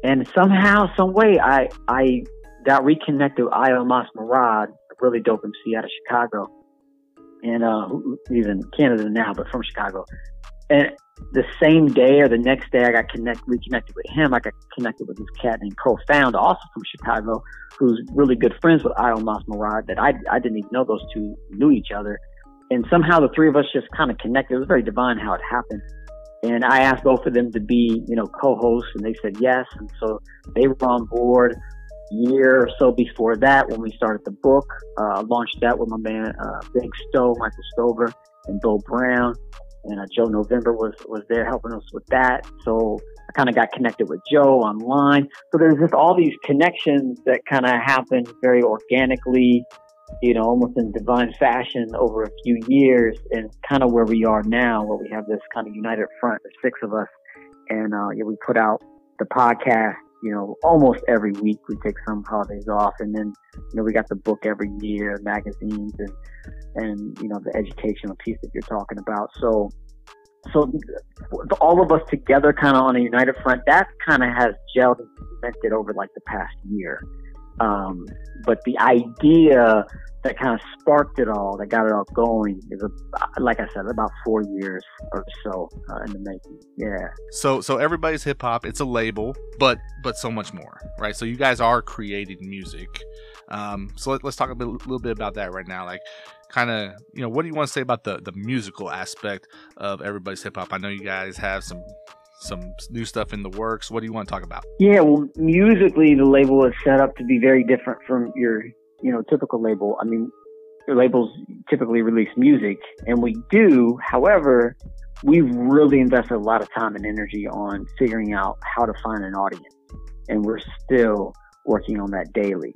Speaker 7: And somehow, some way, I I got reconnected with Iomos Marad, a really dope MC out of Chicago, and uh, he's in Canada now, but from Chicago. And the same day or the next day, I got connect reconnected with him. I got connected with this cat named Profound, also from Chicago, who's really good friends with Iomos Marad. That I I didn't even know those two knew each other, and somehow the three of us just kind of connected. It was very divine how it happened. And I asked both of them to be, you know, co-hosts, and they said yes. And so they were on board. Year or so before that, when we started the book, uh, launched that with my man uh, Big Stowe, Michael Stover, and Bill Brown, and uh, Joe November was was there helping us with that. So I kind of got connected with Joe online. So there's just all these connections that kind of happened very organically you know, almost in divine fashion over a few years and kind of where we are now, where we have this kind of united front, there's six of us. And, uh, yeah, we put out the podcast, you know, almost every week. We take some holidays off and then, you know, we got the book every year, magazines and, and, you know, the educational piece that you're talking about. So, so all of us together kind of on a united front, that kind of has gelled and cemented over like the past year. Um, but the idea that kind of sparked it all, that got it all going, is a, like I said, about four years or so uh, in the making. Yeah.
Speaker 1: So, so everybody's hip hop. It's a label, but but so much more, right? So you guys are creating music. Um, so let, us talk a bit, little bit about that right now. Like, kind of, you know, what do you want to say about the the musical aspect of everybody's hip hop? I know you guys have some some new stuff in the works. What do you want to talk about?
Speaker 7: Yeah, well, musically, the label is set up to be very different from your, you know, typical label. I mean, your labels typically release music, and we do. However, we've really invested a lot of time and energy on figuring out how to find an audience, and we're still working on that daily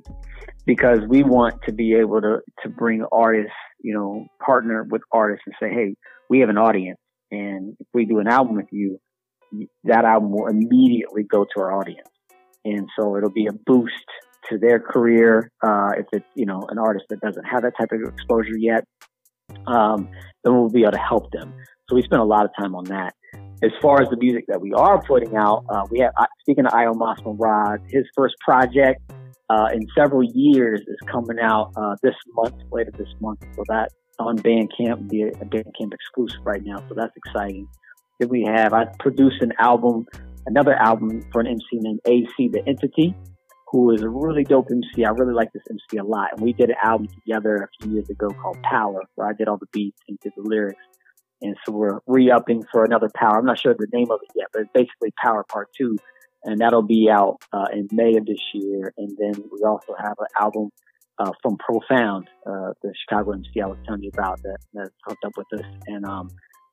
Speaker 7: because we want to be able to to bring artists, you know, partner with artists and say, hey, we have an audience, and if we do an album with you, that album will immediately go to our audience. And so it'll be a boost to their career. Uh, if it's, you know, an artist that doesn't have that type of exposure yet, um, then we'll be able to help them. So we spend a lot of time on that. As far as the music that we are putting out, uh, we have, speaking of Iomos Marad, his first project, uh, in several years is coming out, uh, this month, later this month. So that on Bandcamp, be a Bandcamp exclusive right now. So that's exciting that we have. I produced an album, another album for an MC named AC The Entity, who is a really dope MC. I really like this MC a lot. And we did an album together a few years ago called Power, where I did all the beats and did the lyrics. And so we're re-upping for another Power. I'm not sure the name of it yet, but it's basically Power Part 2. And that'll be out uh, in May of this year. And then we also have an album uh, from Profound, uh, the Chicago MC I was telling you about that, that hooked up with us. And um,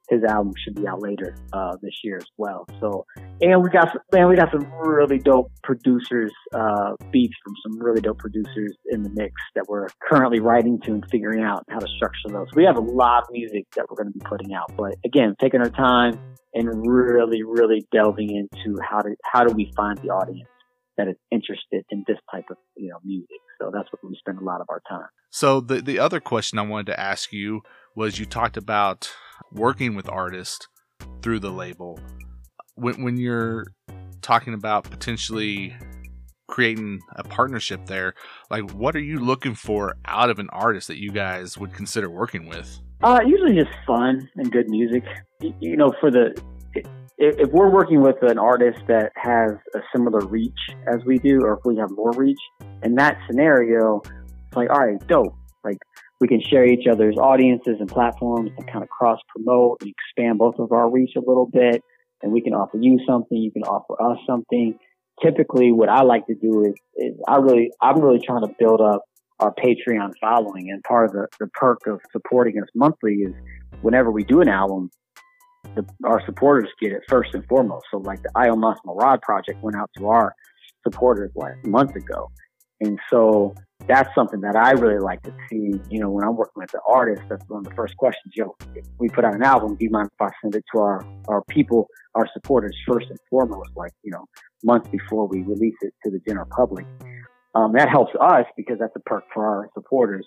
Speaker 7: his album should be out later uh, this year as well. So, and we got some, man, we got some really dope producers, uh, beats from some really dope producers in the mix that we're currently writing to and figuring out how to structure those. We have a lot of music that we're going to be putting out, but again, taking our time and really, really delving into how to how do we find the audience that is interested in this type of you know music. So that's what we spend a lot of our time.
Speaker 1: So the the other question I wanted to ask you was you talked about working with artists through the label. When, when you're talking about potentially creating a partnership there, like what are you looking for out of an artist that you guys would consider working with?
Speaker 7: Uh, usually just fun and good music. You know, for the if we're working with an artist that has a similar reach as we do, or if we have more reach, in that scenario, it's like, all right, dope. Like we can share each other's audiences and platforms to kind of cross promote and expand both of our reach a little bit. And we can offer you something, you can offer us something. Typically, what I like to do is, is I really, I'm really trying to build up our Patreon following. And part of the, the perk of supporting us monthly is whenever we do an album, the, our supporters get it first and foremost. So like the Iomos Marad project went out to our supporters like a month ago. And so that's something that I really like to see. You know, when I'm working with the artist, that's one of the first questions. Yo, we put out an album. Do you mind if I send it to our, our people, our supporters first and foremost, like, you know, months before we release it to the general public? Um, that helps us because that's a perk for our supporters.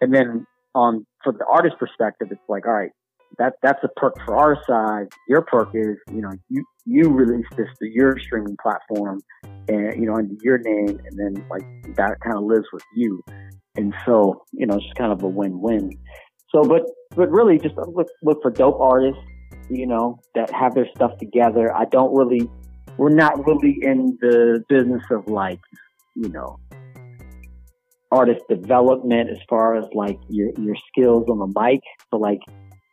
Speaker 7: And then on, for the artist perspective, it's like, all right, that that's a perk for our side. Your perk is, you know, you you release this to your streaming platform, and you know, under your name, and then like that kind of lives with you. And so, you know, it's just kind of a win-win. So, but but really, just look look for dope artists, you know, that have their stuff together. I don't really, we're not really in the business of like, you know, artist development as far as like your your skills on the mic. So like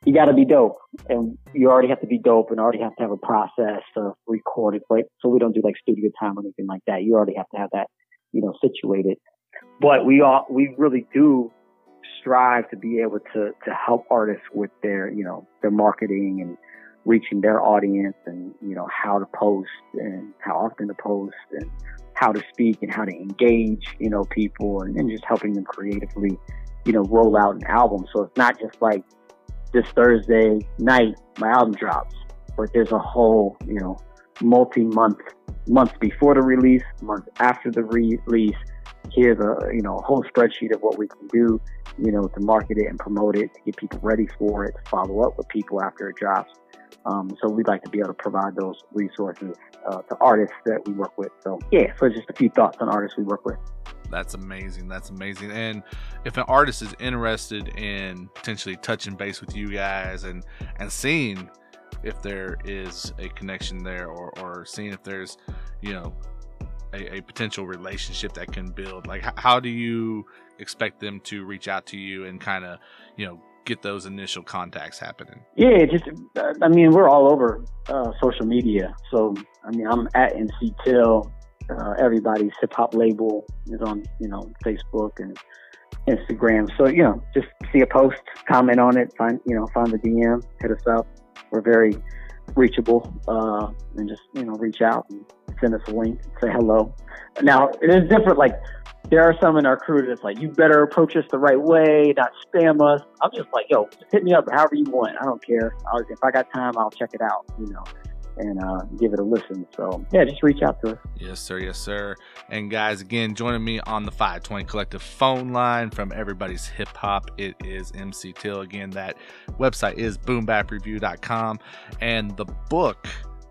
Speaker 7: you got to be dope, and you already have to be dope, and already have to have a process of recording. Right? So we don't do like studio time or anything like that. You already have to have that, you know, situated. But we all we really do strive to be able to to help artists with their you know their marketing and reaching their audience and you know how to post and how often to post and how to speak and how to engage you know people and, and just helping them creatively you know roll out an album so it's not just like this Thursday night my album drops. But there's a whole, you know, multi-month, months before the release, months after the release. Here's a, you know, a whole spreadsheet of what we can do, you know, to market it and promote it, to get people ready for it, to follow up with people after it drops. Um, so we'd like to be able to provide those resources uh, to artists that we work with. So yeah, so just a few thoughts on artists we work with.
Speaker 1: That's amazing. That's amazing. And if an artist is interested in potentially touching base with you guys and and seeing if there is a connection there or, or seeing if there's you know a, a potential relationship that can build like how do you expect them to reach out to you and kind of you know get those initial contacts happening
Speaker 7: yeah just i mean we're all over uh, social media so i mean i'm at mc till uh, everybody's hip hop label is on, you know, Facebook and Instagram. So, you know, just see a post, comment on it, find, you know, find the DM, hit us up. We're very reachable, uh, and just, you know, reach out and send us a link, say hello. Now, it is different. Like, there are some in our crew that's like, you better approach us the right way, not spam us. I'm just like, yo, just hit me up however you want. I don't care. I'll, if I got time, I'll check it out, you know and uh, give it a listen. So yeah, just reach out to us.
Speaker 1: Yes, sir. Yes, sir. And guys, again, joining me on the 520 Collective phone line from everybody's hip hop. It is MC Till. Again, that website is boombapreview.com, and the book,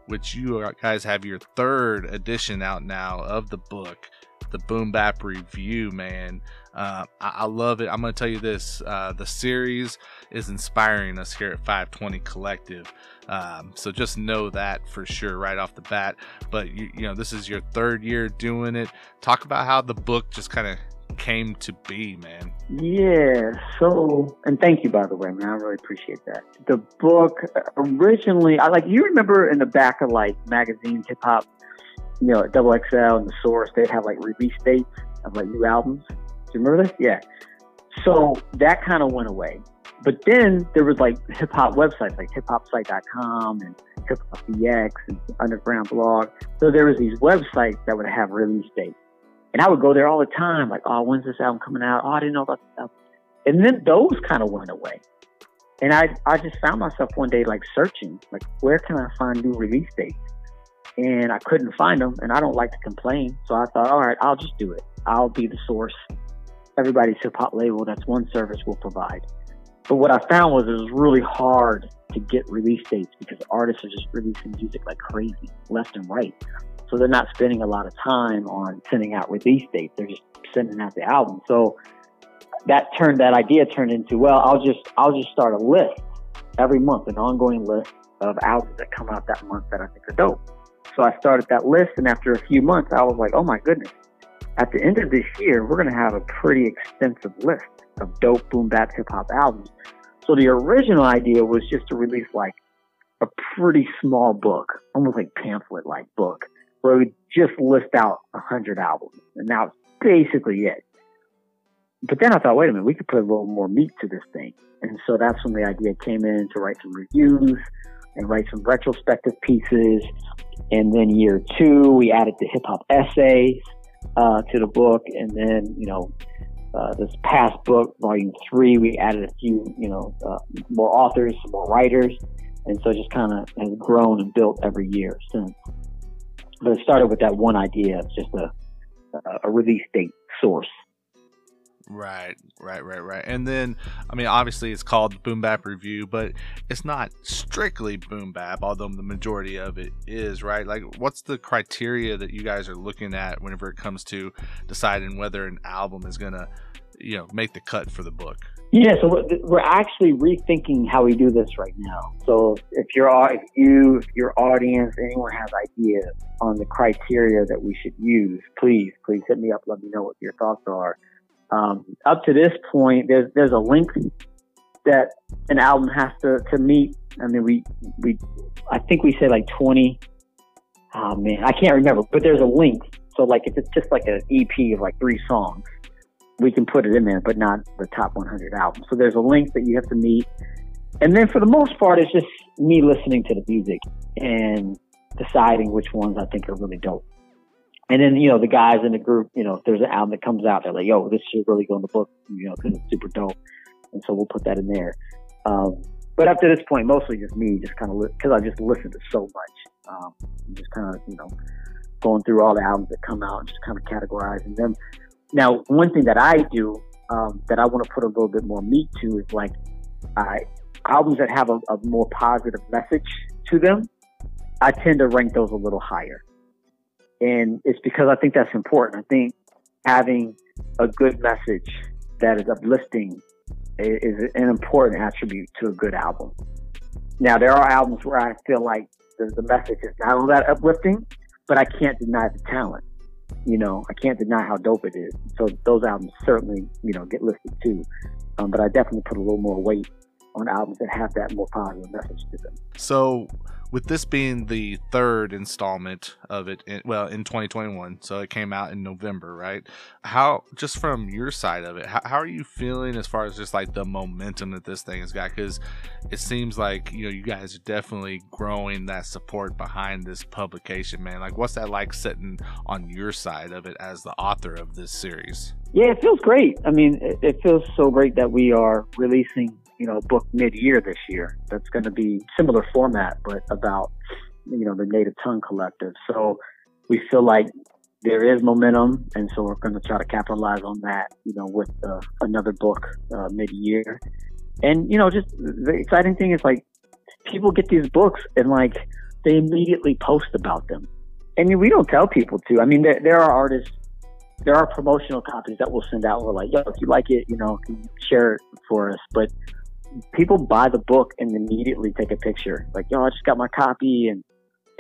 Speaker 1: which you guys have your third edition out now of the book the Boom Bap review, man. Uh, I, I, love it. I'm going to tell you this uh, the series is inspiring us here at 520 Collective. Um, so just know that for sure right off the bat. But, you, you know, this is your third year doing it. Talk about how the book just kind of came to be, man.
Speaker 7: Yeah. So, and thank you, by the way, man. I really appreciate that. The book originally, I like, you remember in the back of like magazines, hip hop you know, Double XL and the Source, they'd have like release dates of like new albums. Do you remember this? Yeah. So that kind of went away. But then there was like hip hop websites like hiphopsite.com and hip hop DX and underground blog. So there was these websites that would have release dates. And I would go there all the time, like, oh, when's this album coming out? Oh, I didn't know about this album. And then those kind of went away. And I, I just found myself one day like searching, like, where can I find new release dates? and I couldn't find them. And I don't like to complain, so I thought, all right, I'll just do it. I'll be the source. Everybody's hip hop label. That's one service we'll provide. But what I found was it was really hard to get release dates because artists are just releasing music like crazy, left and right. So they're not spending a lot of time on sending out release dates. They're just sending out the album. So that turned that idea turned into well, I'll just I'll just start a list every month, an ongoing list of albums that come out that month that I think are dope. So I started that list, and after a few months, I was like, oh my goodness, at the end of this year, we're going to have a pretty extensive list. of dope boom bap hip hop albums. So the original idea was just to release like a pretty small book, almost like pamphlet like book, where we just list out a hundred albums, and that was basically it. But then I thought, wait a minute, we could put a little more meat to this thing, and so that's when the idea came in to write some reviews and write some retrospective pieces. And then year two, we added the hip hop essays uh, to the book, and then you know. Uh, this past book, volume three, we added a few, you know, uh, more authors, more writers, and so just kind of has grown and built every year since. But it started with that one idea of just a a release date source.
Speaker 1: Right, right, right, right. And then, I mean, obviously it's called Boom Bap Review, but it's not strictly Boom Bap, although the majority of it is, right? Like, what's the criteria that you guys are looking at whenever it comes to deciding whether an album is going to, you know, make the cut for the book?
Speaker 7: Yeah, so we're, actually rethinking how we do this right now. So if you're if you, if your audience, anyone has ideas on the criteria that we should use, please, please hit me up. Let me know what your thoughts are. Um, up to this point, there's there's a link that an album has to, to meet. I mean, we we I think we say like 20. Oh man, I can't remember, but there's a link. So like if it's just like an EP of like three songs, we can put it in there, but not the top 100 albums. So there's a link that you have to meet. And then for the most part, it's just me listening to the music and deciding which ones I think are really dope. And then, you know, the guys in the group, you know, if there's an album that comes out, they're like, yo, this should really go in the book, you know, because it's super dope. And so we'll put that in there. Um, but up to this point, mostly just me, just kind of, because I just listened to so much. Um, just kind of, you know, going through all the albums that come out and just kind of categorizing them. Now, one thing that I do um, that I want to put a little bit more meat to is like I, albums that have a, a more positive message to them. I tend to rank those a little higher. And it's because I think that's important. I think having a good message that is uplifting is an important attribute to a good album. Now, there are albums where I feel like the, the message is not all that uplifting, but I can't deny the talent you know, I can't deny how dope it is. So those albums certainly, you know, get listed too. Um, but I definitely put a little more weight on albums that have that more positive message to them.
Speaker 1: So with this being the third installment of it, in, well, in 2021, so it came out in November, right? How, just from your side of it, how, how are you feeling as far as just like the momentum that this thing has got? Because it seems like, you know, you guys are definitely growing that support behind this publication, man. Like, what's that like sitting on your side of it as the author of this series?
Speaker 7: Yeah, it feels great. I mean, it, it feels so great that we are releasing you know, book mid-year this year. That's going to be similar format, but about, you know, the Native Tongue Collective. So we feel like there is momentum, and so we're going to try to capitalize on that, you know, with uh, another book uh, mid-year. And you know, just the exciting thing is like people get these books and like they immediately post about them. Mean, we don't tell people to. I mean, there, there are artists there are promotional copies that we'll send out. We're like, yo, if you like it, you know, share it for us. But people buy the book and immediately take a picture. Like, yo, I just got my copy, and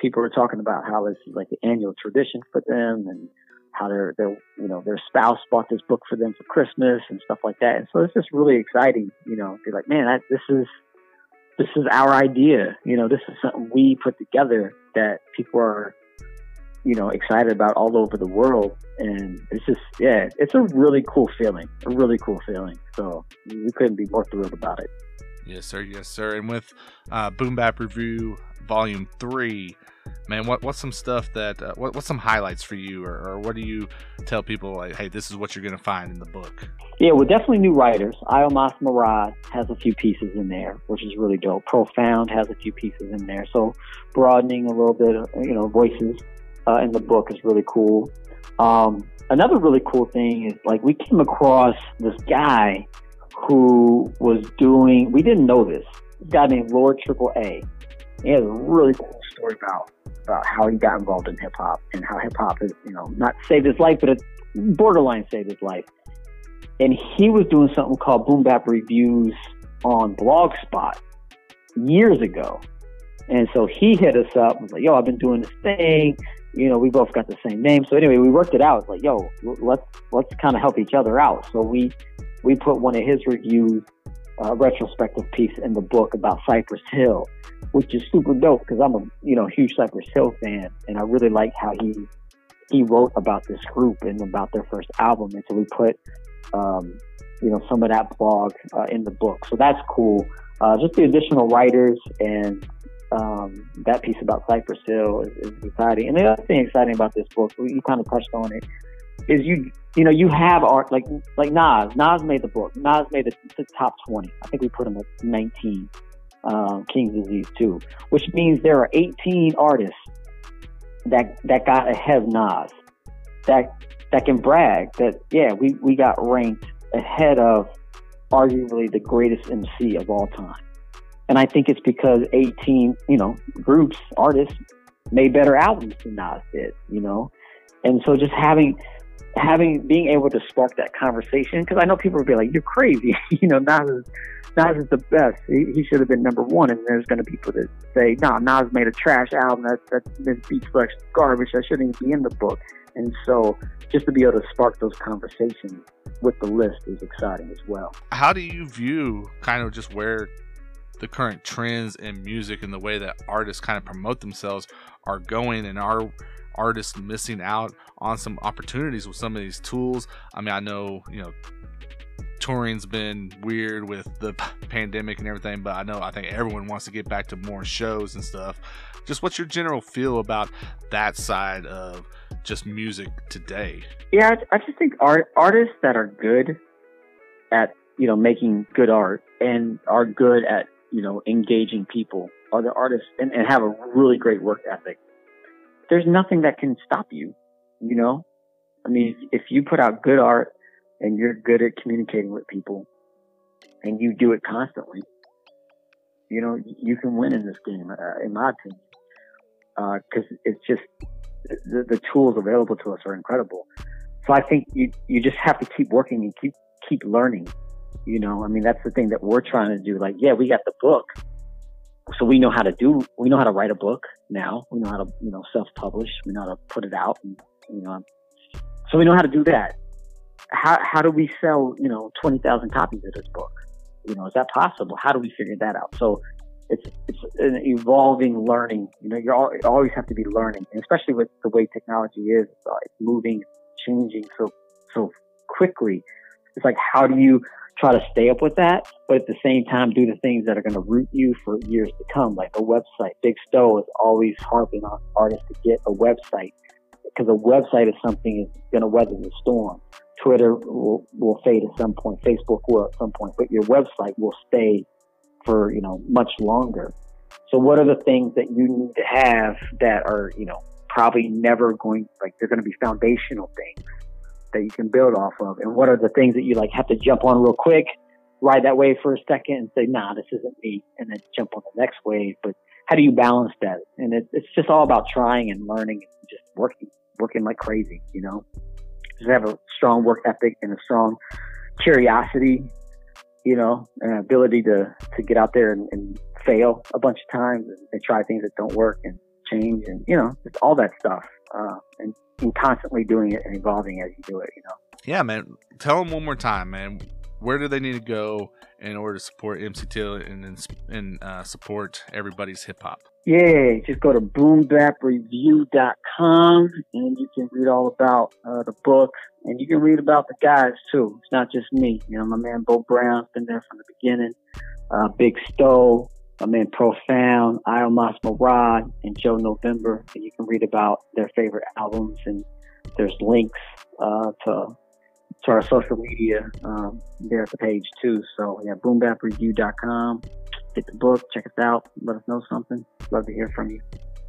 Speaker 7: people are talking about how it's like the annual tradition for them, and how their their you know their spouse bought this book for them for Christmas and stuff like that. And so it's just really exciting, you know. Be like, man, I, this is this is our idea. You know, this is something we put together that people are you know excited about all over the world. And it's just yeah it's a really cool feeling a really cool feeling. So we couldn't be more thrilled about it.
Speaker 1: Yes sir. Yes sir. And with uh, boom bap review volume three man what what's some stuff that uh, what, what's some highlights for you? Or, or what do you tell people like hey this is what you're gonna find in the book?
Speaker 7: Yeah well definitely new writers. Iomos Marad has a few pieces in there which is really dope. Profound has a few pieces in there. So broadening a little bit you know voices uh, in the book is really cool. Um, another really cool thing is like we came across this guy who was doing. We didn't know this. Guy named Lord Triple A. He has a really cool story about about how he got involved in hip hop and how hip hop is you know not saved his life, but it borderline saved his life. And he was doing something called Boom Bap Reviews on Blogspot years ago. And so he hit us up and was like, yo, I've been doing this thing you know, we both got the same name. So anyway, we worked it out. Like, yo, let's let's kind of help each other out. So we we put one of his reviews, uh, retrospective piece in the book about Cypress Hill, which is super dope because I'm a you know huge Cypress Hill fan, and I really like how he he wrote about this group and about their first album, and so we put um, you know some of that blog uh, in the book. So that's cool. Uh, just the additional writers and um, that piece about Cypress Hill is, is, exciting. And the other thing exciting about this book, you kind of touched on it, is you you know you have art like like Nas. Nas made the book. Nas made the, the top twenty. I think we put him at nineteen. Um, King's Disease II, which means there are eighteen artists that that got ahead of Nas that that can brag that yeah we we got ranked ahead of arguably the greatest MC of all time. And I think it's because 18, you know, groups, artists made better albums than Nas did, you know? And so just having, having, being able to spark that conversation, because I know people would be like, you're crazy, you know, Nas is, Nas is the best. He, he should have been number one. And there's going to be people that say, no, nah, Nas made a trash album. That, that, this beat selection garbage. That shouldn't even be in the book. And so just to be able to spark those conversations with the list is exciting as well.
Speaker 1: How do you view kind of just where the current trends in music and the way that artists kind of promote themselves are going and are artists missing out on some opportunities with some of these tools? I mean, I know, you know, touring's been weird with the pandemic and everything, but I know I think everyone wants to get back to more shows and stuff. Just what's your general feel about that side of just music today?
Speaker 7: Yeah, I, just think art artists that are good at you know making good art and are good at you know engaging people other artists and, and have a really great work ethic. There's nothing that can stop you. You know, I mean, if you put out good art and you're good at communicating with people and you do it constantly, you know, you can win in this game, uh, in my opinion. Because uh, it's just the, the tools available to us are incredible. So I think you you just have to keep working and keep keep learning. You know, I mean that's the thing that we're trying to do. Like, yeah, we got the book, so we know how to do. We know how to write a book now. We know how to you know self publish. We know how to put it out. And, you know, so we know how to do that. How how do we sell you know twenty thousand copies of this book? You know, is that possible? How do we figure that out? So it's it's an evolving learning. You know, you always have to be learning, and especially with the way technology is, it's uh, moving, changing so so quickly. It's like how do you try to stay up with that, but at the same time do the things that are going to root you for years to come, like a website. Big Stowe is always harping on artists to get a website because a website is something is going to weather the storm. Twitter will, will fade at some point. Facebook will at some point, but your website will stay for, you know, much longer. So what are the things that you need to have that are, you know, probably never going, like they're going to be foundational things that you can build off of? And what are the things that you like have to jump on real quick, ride that wave for a second and say, nah, this isn't me, and then jump on the next wave. But how do you balance that? And it, it's just all about trying and learning and just working, working like crazy, you know? Just have a strong work ethic and a strong curiosity you know, an ability to, to get out there and, and fail a bunch of times and, and, try things that don't work and change and, you know, just all that stuff. Uh, and, and constantly doing it and evolving as you do it, you know.
Speaker 1: Yeah, man. Tell them one more time, man. Where do they need to go in order to support MC Till and and uh, support everybody's hip hop?
Speaker 7: Yeah, just go to boombapreview.com and you can read all about uh, the book and you can read about the guys too. It's not just me. You know, my man Bo Brown's been there from the beginning. Uh, Big Stowe, my man Profound, Iomos Marad, and Joe November. And you can read about their favorite albums and there's links uh, to to our social media um, there at the page too. So yeah, boombapreview.com. Get the book, check us out, let us know something. Love to hear from you.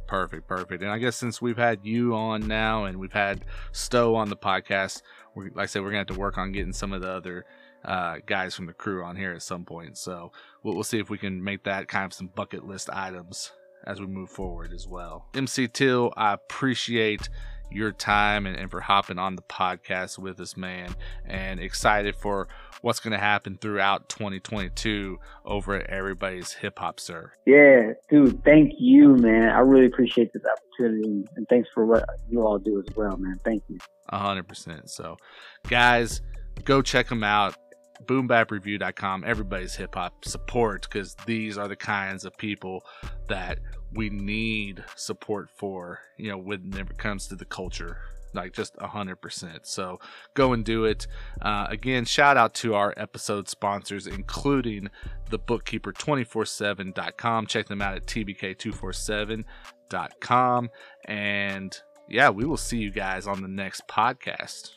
Speaker 1: Perfect, perfect. And I guess since we've had you on now and we've had Stowe on the podcast, we, like I said, we're gonna have to work on getting some of the other uh, guys from the crew on here at some point. So we'll, we'll see if we can make that kind of some bucket list items as we move forward as well. MC Till, I appreciate your time and, and for hopping on the podcast with us, man. And excited for what's going to happen throughout 2022 over at Everybody's Hip Hop, sir.
Speaker 7: Yeah, dude, thank you, man. I really appreciate this opportunity. And thanks for what you all do as well, man. Thank you.
Speaker 1: 100%. So, guys, go check them out boombapreview.com, everybody's hip hop support because these are the kinds of people that we need support for, you know, when it comes to the culture like just 100%. So go and do it. Uh, again, shout out to our episode sponsors, including the bookkeeper247.com. Check them out at tbk247.com. And yeah, we will see you guys on the next podcast.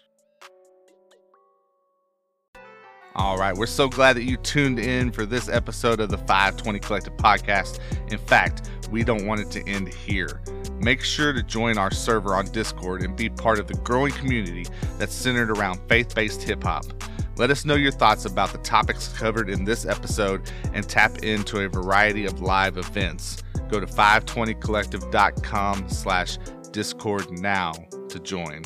Speaker 1: All right, we're so glad that you tuned in for this episode of the 520 Collective podcast. In fact, we don't want it to end here. Make sure to join our server on Discord and be part of the growing community that's centered around faith based hip hop. Let us know your thoughts about the topics covered in this episode and tap into a variety of live events. Go to 520collective.com slash discord now to join.